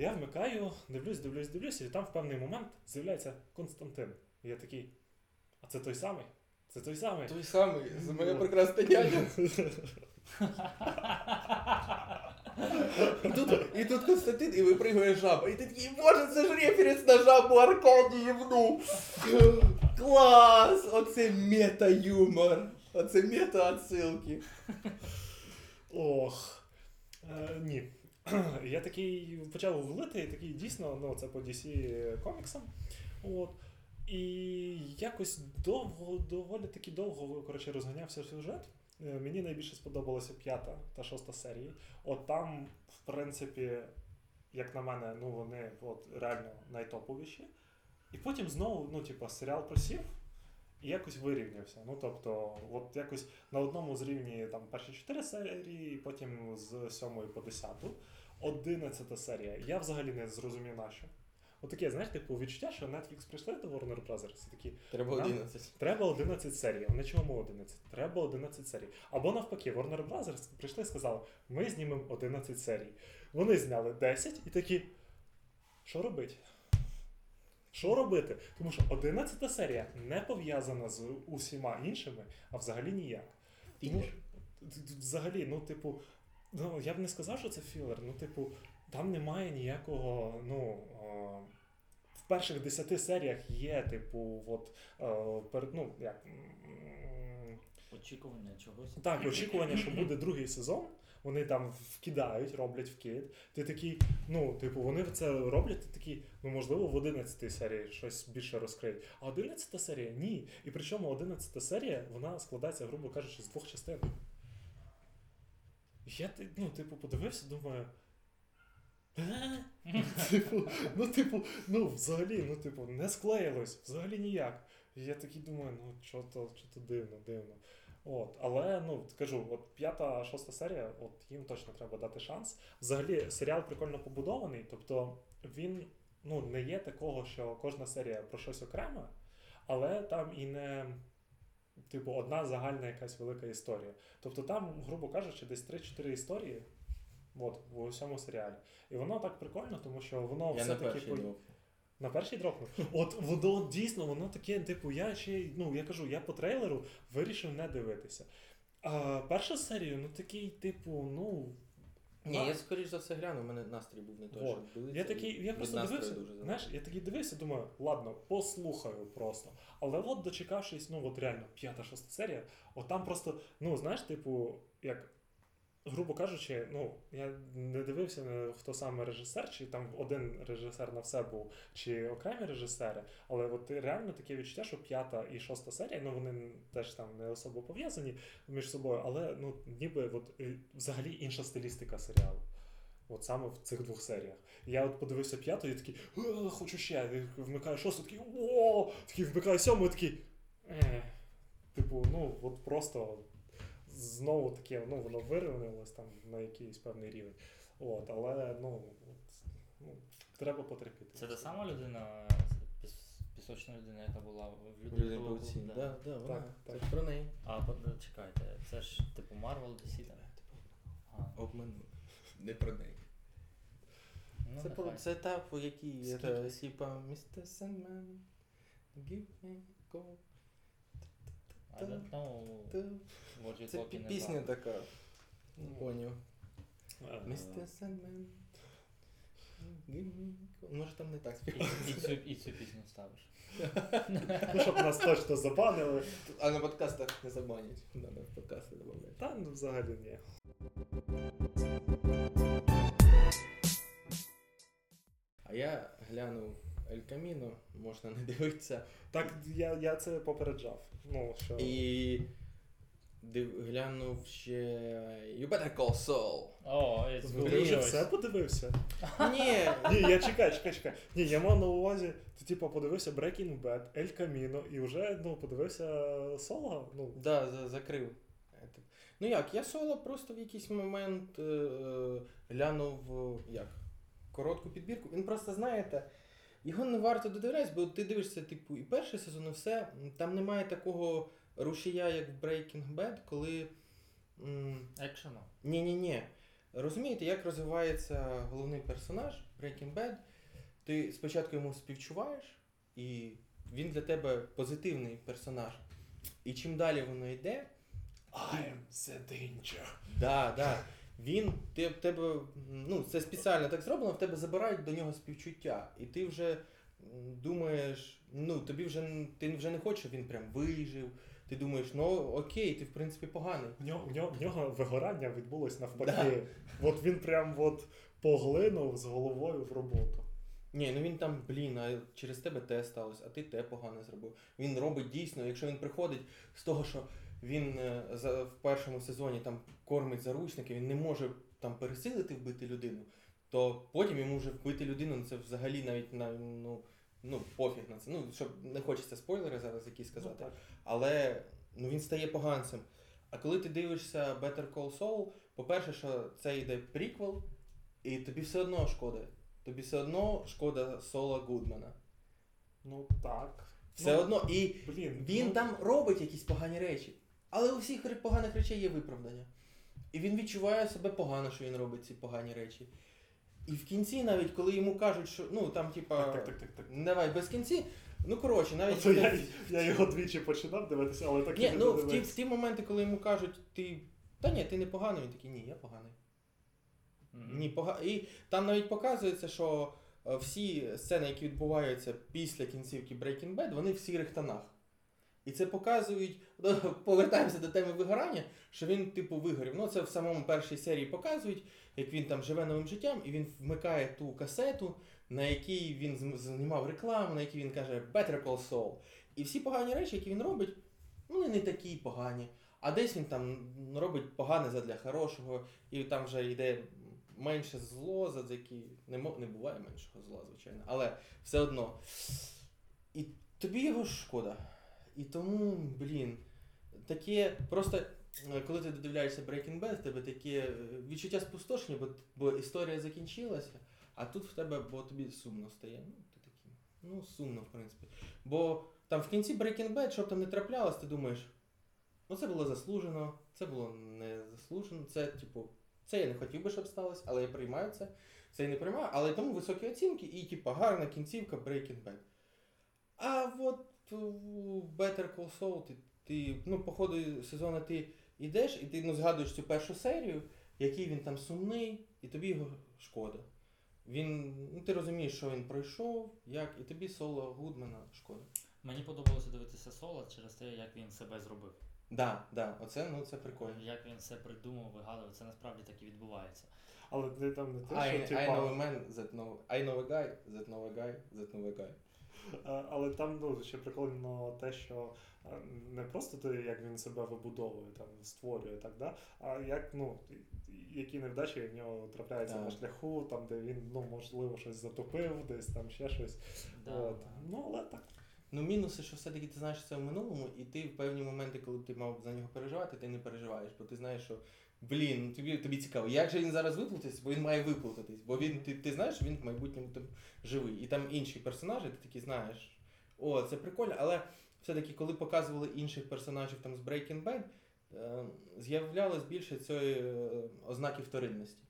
Я вмикаю, дивлюсь, дивлюсь, дивлюсь, і там в певний момент з'являється Константин. І я такий, а це той самий? Це той самий. Той самий, за моє прекрасне дядя. І тут, і тут Константин, і випригує жаба. І ти такий, боже, це ж референс на жабу Аркадіївну. Клас! Оце мета-юмор. Оце мета-отсилки. Ох. Е, ні. Я такий почав гуглити, і такий дійсно, ну це по DC коміксам. От. І якось довго, доволі таки довго коротше, розганявся сюжет. Е, Мені найбільше сподобалася п'ята та шоста серії. От там, в принципі, як на мене, ну вони от, реально найтоповіші. І потім знову, ну, типу, серіал просів і якось вирівнявся. Ну, тобто, от якось на одному з рівні там перші чотири серії, потім з сьомої по десяту. Одинадцята серія. Я взагалі не зрозумів на що. Отаке, знаєш, типу відчуття, що Netflix прийшли до Warner Bros. і такі, Треба Да? 11. треба 11 серій. А Вони чому 11? Треба 11 серій. Або навпаки, Warner Bros. прийшли і сказали, ми знімемо 11 серій. Вони зняли 10 і такі. Що робити? Що робити? Тому що 11 серія не пов'язана з усіма іншими, а взагалі ніяк. Тому взагалі, ну, типу, ну, я б не сказав, що це філер. Ну, типу, там немає ніякого, ну. а, в перших 10 серіях є, типу, от, е, перед, ну, як. Очікування чогось. так, очікування, що буде другий сезон. Вони там вкидають, роблять вкид. Ти такий, ну, типу, вони це роблять, ти такий, ну, можливо, в 11 серії щось більше розкриють. А 11 серія ні. І причому 11 серія, вона складається, грубо кажучи, з двох частин. Я, ну, типу, подивився, думаю. «Е?» Типу, ну, типу, ну, взагалі, ну, типу, не склеїлось, взагалі ніяк. І я такий думаю, ну, що то, що то дивно, дивно. От, але ну кажу, от п'ята, шоста серія, от їм точно треба дати шанс. Взагалі, серіал прикольно побудований, тобто він ну, не є такого, що кожна серія про щось окреме, але там і не, типу, одна загальна якась велика історія. Тобто там, грубо кажучи, десь 3-4 історії. От, в усьому серіалі. І воно так прикольно, тому що воно Я все-таки. перший по-. На перший дропнув. От воно дійсно, воно таке, типу, я ще, ну я кажу, я по трейлеру вирішив не дивитися. А перша серія, ну такий, типу, ну. Ні, я скоріш за все гляну, у мене настрій був не той, щоб дивитися. Я такий, я просто дивився, знаєш, я такий дивився, думаю, ладно, послухаю просто. Але от дочекавшись, ну от реально, п'ята, шоста серія, от там просто, ну знаєш, типу, як. Грубо кажучи, ну я не дивився, хто саме режисер, чи там один режисер на все був, чи окремі режисери, але от реально таке відчуття, що п'ята і шоста серія, ну вони теж там не особо пов'язані між собою, але ну ніби от е, взагалі інша стилістика серіалу. От саме в цих двох серіях. Я от подивився п'яту і такий, «Е, хочу ще. Вмикаю шосту, такий о, такий вмикаю сьому, такий. Е. Типу, ну от просто знову таке, ну воно вирівнялось там на якийсь певний рівень. От, але ну, от, ну треба потерпіти. Це та сама людина, пісочна людина, яка була в Люди людині. Да. Да, да, вона. Так, Це так. ж про неї. А чекайте, це ж типу Marvel DC, так? А, Обманув. Не про неї. ну, Це, про, це та, по якій Скільки? це, типа give me go. I don't know what you're Це talking пі- пісня about. така. Ну, Поняв. Е, Mr. Sandman. Може там не так І, співає. і, цю, і цю пісню ставиш. Ну, щоб нас точно забанили. А на подкастах не забанять. Надо в подкасти додавати. Та ну взагалі ні. А я глянув Ель Каміно, можна не дивитися. Так я, я це попереджав. Ну, що. І див, глянув ще You Better Call Saul. О, я Ви вже все подивився? Ні, Ні, я чекай, чекай, чекай. Ні, я мав на увазі, ти типу подивився Breaking Bad, El Camino і вже ну, подивився Соло. Ну, да, за- закрив. Ну як, я соло просто в якийсь момент е, е, глянув як, коротку підбірку. Він просто, знаєте, його не варто додивлятися, бо ти дивишся, типу, і перший сезон, і все. Там немає такого рушія, як в Breaking Bad, коли. м, Екшено. Ні-ні-ні. Розумієте, як розвивається головний персонаж Breaking Bad? Ти спочатку йому співчуваєш, і він для тебе позитивний персонаж. І чим далі воно йде, I am the danger. да, да, він ти, в тебе, ну, це спеціально так зроблено, в тебе забирають до нього співчуття. І ти вже думаєш, ну, тобі вже ти вже не хочеш, щоб він прям вижив. Ти думаєш, ну окей, ти в принципі поганий. В нього, в нього, в нього вигорання відбулось навпаки. От він прям от поглинув з головою в роботу. Ні, ну він там, блін, а через тебе те сталося, а ти те погане зробив. Він робить дійсно, якщо він приходить з того, що він е, за, в першому сезоні там кормить заручники, він не може там пересилити вбити людину, то потім йому вже вбити людину, ну, це взагалі навіть на ну, ну пофіг на це. Ну, щоб не хочеться спойлери зараз якісь сказати. Ну. Але ну, він стає поганцем. А коли ти дивишся Better Call Saul, по-перше, що це йде приквел, і тобі все одно шкода. Тобі все одно шкода Сола Гудмана. Ну так. Все ну, одно. І Блін, він ну, там робить якісь погані речі. Але у всіх поганих речей є виправдання. І він відчуває себе погано, що він робить ці погані речі. І в кінці, навіть коли йому кажуть, що ну там, типа, Так, так, так, так, давай без кінці. Ну коротше, навіть Оце я, я його двічі починав дивитися, але так і не ну в ті, в ті моменти, коли йому кажуть, ти. Та ні, ти не поганий, він такий, ні, я поганий. Мгм. Ні, пога... І там навіть показується, що е, всі сцени, які відбуваються після кінцівки Breaking Bad, вони в сірих тонах. І це показують, ну, повертаємося до теми вигорання, що він, типу, вигорів. Ну, це в самому першій серії показують, як він там живе новим життям, і він вмикає ту касету, на якій він знімав рекламу, на якій він каже Better Call Saul. І всі погані речі, які він робить, вони не такі погані. А десь він там робить погане задля хорошого, і там вже йде менше зло, за які не, не буває меншого зла, звичайно. Але все одно. І тобі його шкода. І тому, блін, таке просто. е, Коли ти додивляєшся Breaking Bad, в тебе таке е, відчуття спустошення, бо, бо історія закінчилася, а тут в тебе, бо тобі сумно стає. Ну, ти такий, ну, сумно, в принципі. Бо там в кінці Breaking Bad, що б там не траплялось, ти думаєш, ну це було заслужено, це було не заслужено, це, типу, це я не хотів би, щоб сталося, але я приймаю це. Це я не приймаю, але тому високі оцінки і, типу, гарна кінцівка Breaking Bad. А от Better Call Saul ти, ти ну, по ходу сезону ти йдеш і ти ну, згадуєш цю першу серію, який він там сумний, і тобі його шкода. Він, ну, ти розумієш, що він пройшов, як, і тобі соло Гудмана шкода. Мені подобалося дивитися соло через те, як він себе зробив. Да, да, оце, ну, це прикольно. Як він все придумав, вигадував, це насправді так і відбувається. Але ти там не те, I, що I типа. know a man, that know, I know a guy, that know a guy, that know a guy. А, Але там ну, ще прикольно те, що не просто те, як він себе вибудовує, там, створює, так, да? а як, ну, які невдачі в нього трапляються Так. на шляху, там, де він, ну, можливо, щось затопив, десь там ще щось. Да, От. да. Ну, але так. Ну, мінуси, що все-таки ти знаєш це в минулому, і ти в певні моменти, коли ти мав за нього переживати, ти не переживаєш, бо ти знаєш, що блін, тобі, тобі цікаво, як же він зараз виплутається, бо він має виплутатись, бо він, ти, ти знаєш, він в майбутньому там живий. І там інші персонажі, ти такі знаєш, о, це прикольно, але все-таки, коли показували інших персонажів там з Breaking Bad, е, з'являлось більше цієї е, ознаки вторинності.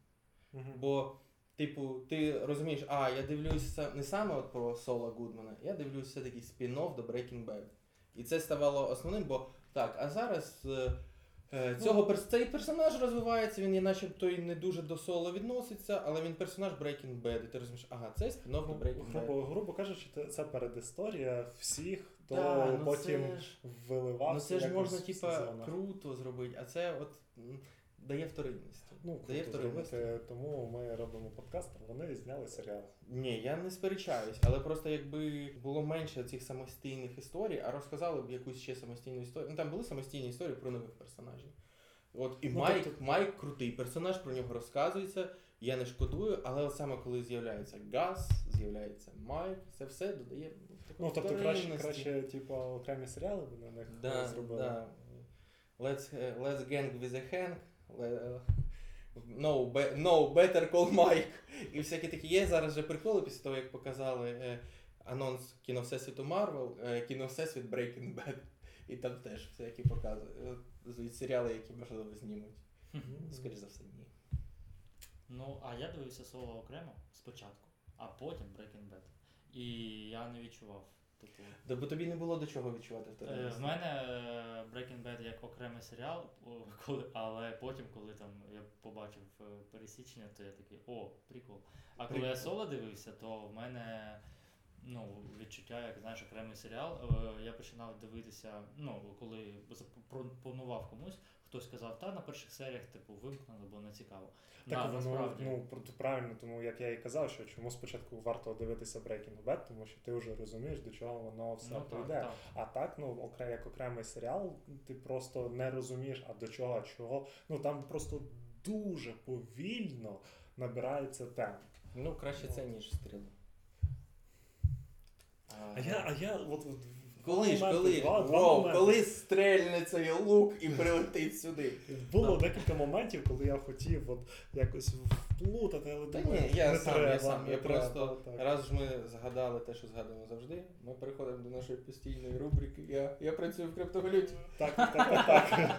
Мгм. Бо, типу, ти розумієш, а я дивлюся не саме от про Сола Гудмана, я дивлюся все-таки спін-офф до Breaking Bad. І це ставало основним, бо так, а зараз Е, Цього перс... цей персонаж розвивається, він начебто і не дуже до соло відноситься, але він персонаж Breaking Bad. І ти розумієш, ага, це спін-офф до Breaking Bad. грубо, грубо кажучи, це- це передісторія всіх, хто Да, ну потім це ж, виливався. ну це ж якось можна, в типа, круто зробити, а це от м, дає вторинність. Ну, дає вторинність. зробити, тому ми робимо подкаст, а вони зняли серіал. Ні, я не сперечаюсь, але просто якби було менше цих самостійних історій, а розказали б якусь ще самостійну історію. Ну там були самостійні історії про нових персонажів. От і Ну, Майк, тобто- Майк крутий персонаж, про нього розказується. Я не шкодую, але от саме коли з'являється Гас, з'являється Майк, це все додає ну, Ну, тобто краще, краще, типу, окремі серіали б на них Да, зробили. да. Let's, е, let's hang with a Hank. Le- No, be, no, better call Mike. І всякі такі є зараз же приколи після того, як показали е, анонс кіно Всесвіту Марвел, е, кіно Всесвіт Breaking Bad. І там теж всякі показують е, серіали, які можливо знімуть. Скоріше за все, ні. Ну, а я дивився соло окремо спочатку, а потім Breaking Bad. І я не відчував. Типу, Да, бо тобі не було до чого відчувати в Е, тебе. В мене е, Breaking Bad як окремий серіал, коли, але потім, коли там я побачив е, пересічення, то я такий, о, прикол. А коли я соло дивився, то в мене ну, відчуття, як знаєш, окремий серіал. Е, Я починав дивитися, ну, коли запропонував комусь, хтось сказав, та на перших серіях, типу, вимкнули, бо не цікаво. Так, Да, воно, насправді. ну, правильно, тому як я і казав, що чому спочатку варто дивитися Breaking Bad, тому що ти вже розумієш, до чого воно все ну, прийде. так. А так, ну, окре, як окремий серіал, ти просто не розумієш, а до чого, а чого. Ну там просто дуже повільно набирається темп. Ну, краще це, ніж стріли. А я, а я от, от Коли ж, коли, два, два моменти. коли стрельне цей лук і прилетить сюди. Було декілька моментів, коли я хотів от якось вплутати, але Та думаю, ні, я не сам, треба, я сам. не Я треба, просто так. раз ж ми згадали те, що згадуємо завжди, ми переходимо до нашої постійної рубрики. Я, я працюю в криптовалюті. Так, так, так, так.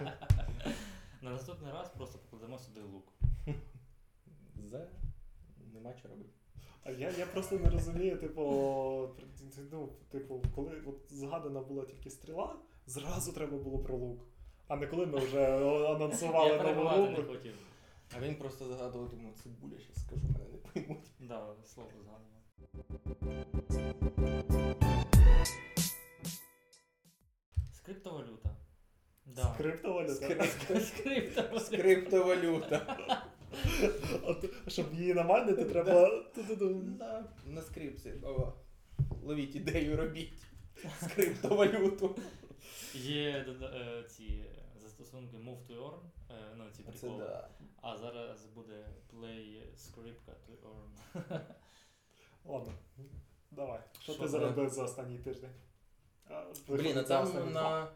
На наступний раз просто покладемо сюди лук. За нема що робити. А я, я просто не розумію, типу, ну, типу, коли от згадана була тільки стріла, зразу треба було про лук. А не коли ми вже анонсували Я нову перебувати не хотів. А він просто згадував, думаю, цибуля, ще скажу, мене не поймуть. Да, слово згадував. Скриптовалюта. Да. Криптовалюта. Скрип- Скриптовалюта. Скриптовалюта. От, щоб її намайнити, треба. Да, на скрипці. Ловіть ідею, робіть. Скриптовалюту. Є е, ці застосунки Move to Earn, е, ну ці приколи. да. А зараз буде Play Scriptka to Earn. Ладно, давай. Що Що ти це? заробив за останній тиждень? А, Блін, а за там два? на.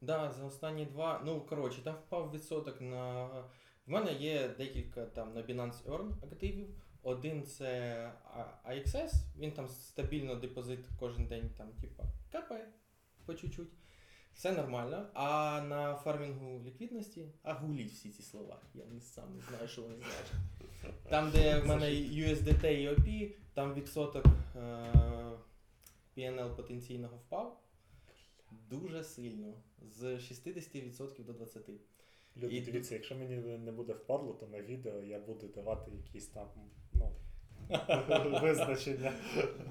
Да, за останні два. Ну, коротше, там впав відсоток на. В мене є декілька там на Binance Earn активів. Один це AXS, він там стабільно депозит кожен день там, типа, капає по чуть-чуть. Все нормально. А на фармінгу ліквідності, а гуліть всі ці слова. Я не сам не знаю, що вони значать. Там, де в мене USDT і OP, там відсоток е- PNL потенційного впав дуже сильно. З 60% до 20%. Люди, І- дивіться, якщо мені не буде впадло, то на відео я буду давати якісь там ну, визначення.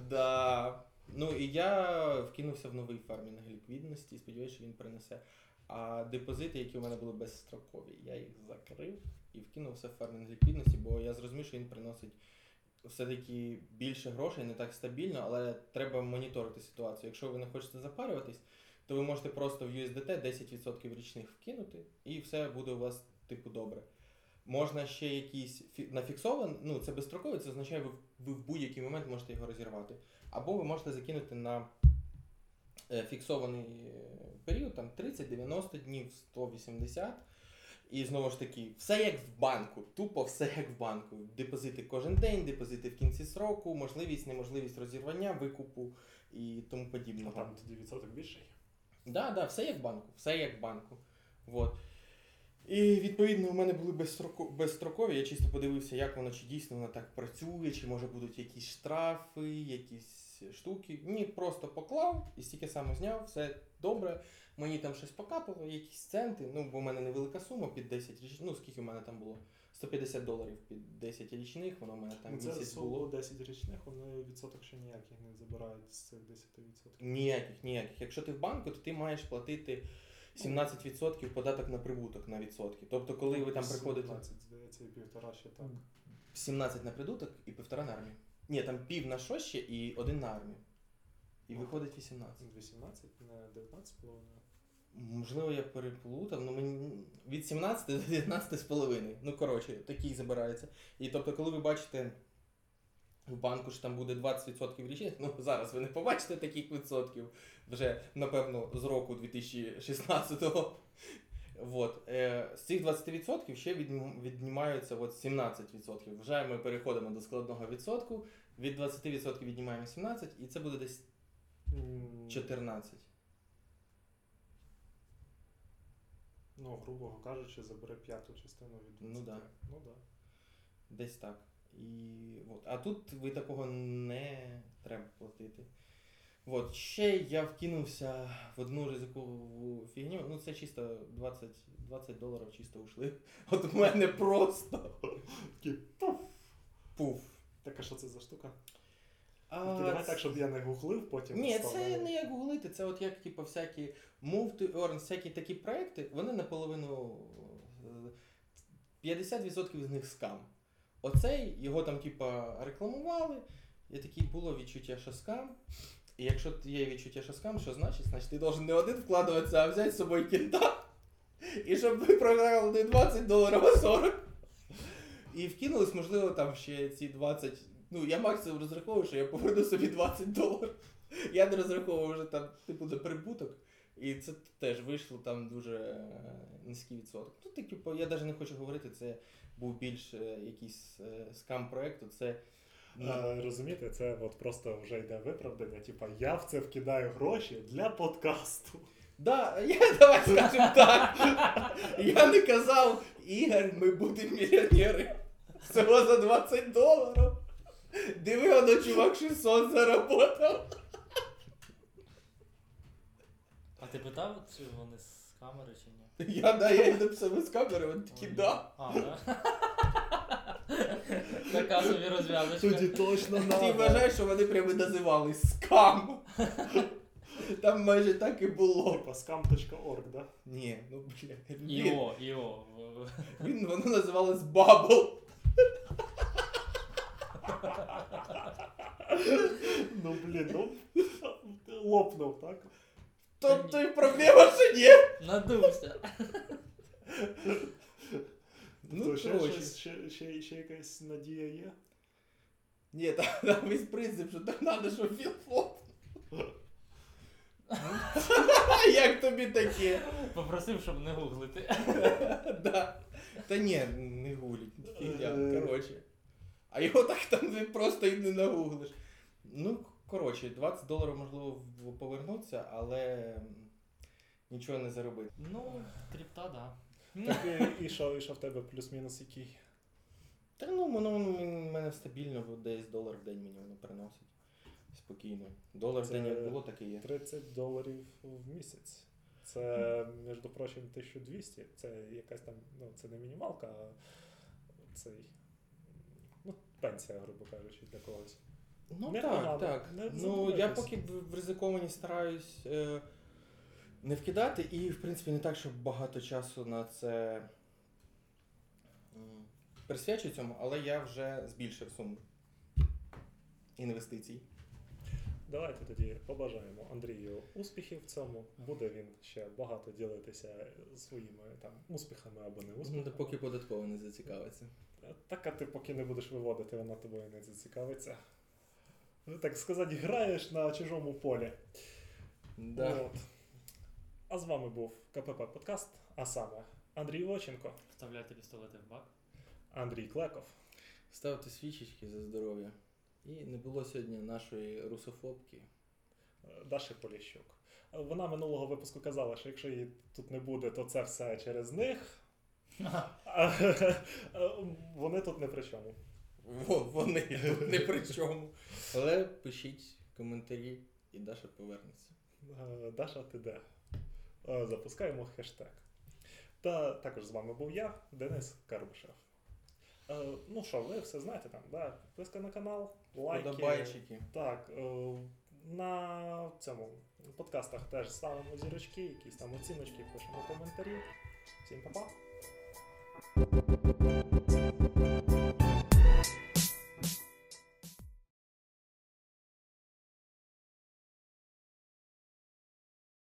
Да. Ну і я вкинувся в новий фармінг ліквідності, сподіваюся, що він принесе. А депозити, які у мене були безстрокові, я їх закрив і вкинувся в фармінг ліквідності, бо я зрозумів, що він приносить все-таки більше грошей, не так стабільно, але треба моніторити ситуацію. Якщо ви не хочете запарюватись, то ви можете просто в USDT 10% річних вкинути, і все буде у вас типу добре. Можна ще якісь фі- нафіксований, ну це безстроковий, це означає, ви, ви в будь-який момент можете його розірвати. Або ви можете закинути на е, фіксований е, період, там 30, 90 днів, 180. І знову ж таки, все як в банку, тупо все як в банку. Депозити кожен день, депозити в кінці сроку, можливість, неможливість розірвання, викупу і тому Ну, подібного. там тоді відсоток більший. Да, да, все як в банку, все як в банку. Вот. І відповідно у мене були безстроко- безстрокові. Я чисто подивився, як воно чи дійсно воно так працює, чи може будуть якісь штрафи, якісь штуки. Ні, просто поклав і стільки саме зняв, все добре. Мені там щось покапало, якісь центи. Ну, бо в мене невелика сума під 10 річних. Ну, скільки в мене там було? 150 доларів під 10 річних, воно в мене там Ну, Це місяць було. 10 річних, вони відсоток ще ніяких не забирають з цих 10%. Ніяких, ніяких. Якщо ти в банку, то ти маєш платити 17% податок на прибуток на відсотки. Тобто, коли ви там приходите 17, здається, і півтора ще так. 17 на прибуток і півтора на армію. Ні, там пів на що ще і один на армію. І виходить 18. 18, не 19,5. Можливо, я переплутав, ну мені від 17 до 19 з половиною. Ну, коротше, такий забирається. І тобто, коли ви бачите в банку, що там буде 20% річних, ну зараз ви не побачите таких відсотків вже, напевно, з року 2016-го. Вот. Е, з цих 20% ще віднімаються от 17%. Вже ми переходимо до складного відсотку. Від 20% віднімаємо 17, і це буде десь М, 14. Ну, грубо кажучи, забере п'яту частину від 20. Ну да. Ну да. Десь так. І, от. А тут ви такого не треба платити. От. Ще я вкинувся в одну ризикову фігню. Ну, це чисто 20, 20 доларів чисто ушли. От у мене просто Такі, пуф. пуф. Так, а що це за штука? А, Ти давай це- так, щоб я не гуглив потім. Ні, це не як гуглити, це от як типу, всякі move to earn, всякі такі проекти, вони наполовину е, 50% з них скам. Оцей його там, типа, рекламували, і таке було відчуття, що скам. І якщо є відчуття, що скам, що значить? Значить ти должен не один вкладуватися, а взяти з собою кінта. І щоб ви програли не 20 доларів, а 40. І вкинулись, можливо, там ще ці 20. Ну, я максимум розраховую, що я поверну собі 20 доларів. Я не розраховував вже там, типу, за прибуток. І це теж вийшло там дуже е, низький відсоток. Ну, так, типу, я навіть не хочу говорити, це був більш е, якийсь е, скам проекту. Це ну, Е, розумієте, це от просто вже йде виправдання. Типа, я в це вкидаю гроші для подкасту. Да, я давай скажемо так. Я не казав, Ігор, ми будемо мільйонери. Всього за 20 доларів. Диви, воно чувак 600 заработав. А ти питав, чи вони з камери чи ні? Я да, я їм написав з камери, вони такі да. А, да? Така собі розв'язочка. Тоді точно Ти вважаєш, що вони прямо називали скам. Там майже так і було. Типа scam.org, да? Ні, ну бля. Він, Іо, Іо. він, воно називалось Bubble. Ну блін, ну лопнув, так? Тобто і проблема, що ні. Надувся. Ну, То ще, коротше. щось- ще, ще, ще якась надія є? Ні, там, там весь принцип, що так треба, щоб він фот. Як тобі таке? Попросив, щоб не гуглити. Да. Та ні, не гуліть. Фігня, Е. коротше. А його так там просто і не нагуглиш. Ну, коротше, 20 доларів можливо повернуться, але нічого не заробити. Ну, крипта, да. Так і, що, і що в тебе плюс-мінус який? Та ну, воно в мене стабільно, бо десь долар в день мені воно приносить. Спокійно. Долар в Це день як було, так і є. 30 доларів в місяць. Це, між прочим, 1200. Це якась там, ну, це не мінімалка, а цей. Ну, пенсія, грубо кажучи, для когось. Ну Непогано. так, так. Не ну я поки в ризиковані стараюсь е, не вкидати, і в принципі не так, щоб багато часу на це присвячую цьому, але я вже збільшив суму інвестицій. Давайте тоді побажаємо Андрію успіхів в цьому. Буде він ще багато ділитися своїми там успіхами або не успіхами. Ну, Поки податково не зацікавиться. Так, а ти поки не будеш виводити, вона тобою не зацікавиться. Ну, Так сказати, граєш на чужому полі. Да. От. А з вами був КПП Подкаст, а саме Андрій Воченко, Вставляйте пістолети в бак. Андрій Клеков. Ставте свічечки за здоров'я. І не було сьогодні нашої русофобки. Даші Поліщук. Вона минулого випуску казала, що якщо її тут не буде, то це все через них. Вони тут не при чому. Вони тут не при чому. Але пишіть коментарі, і Даша повернеться. Даша, ти де? Запускаємо хештег. Та також з вами був я, Денис Карбишев. Е, Ну що, ви все знаєте там, да? Підписка на канал, лайки. Подобайчики. Так, е, на цьому подкастах теж ставимо зірочки, якісь там оціночки, пишемо коментарі. Всім па-па!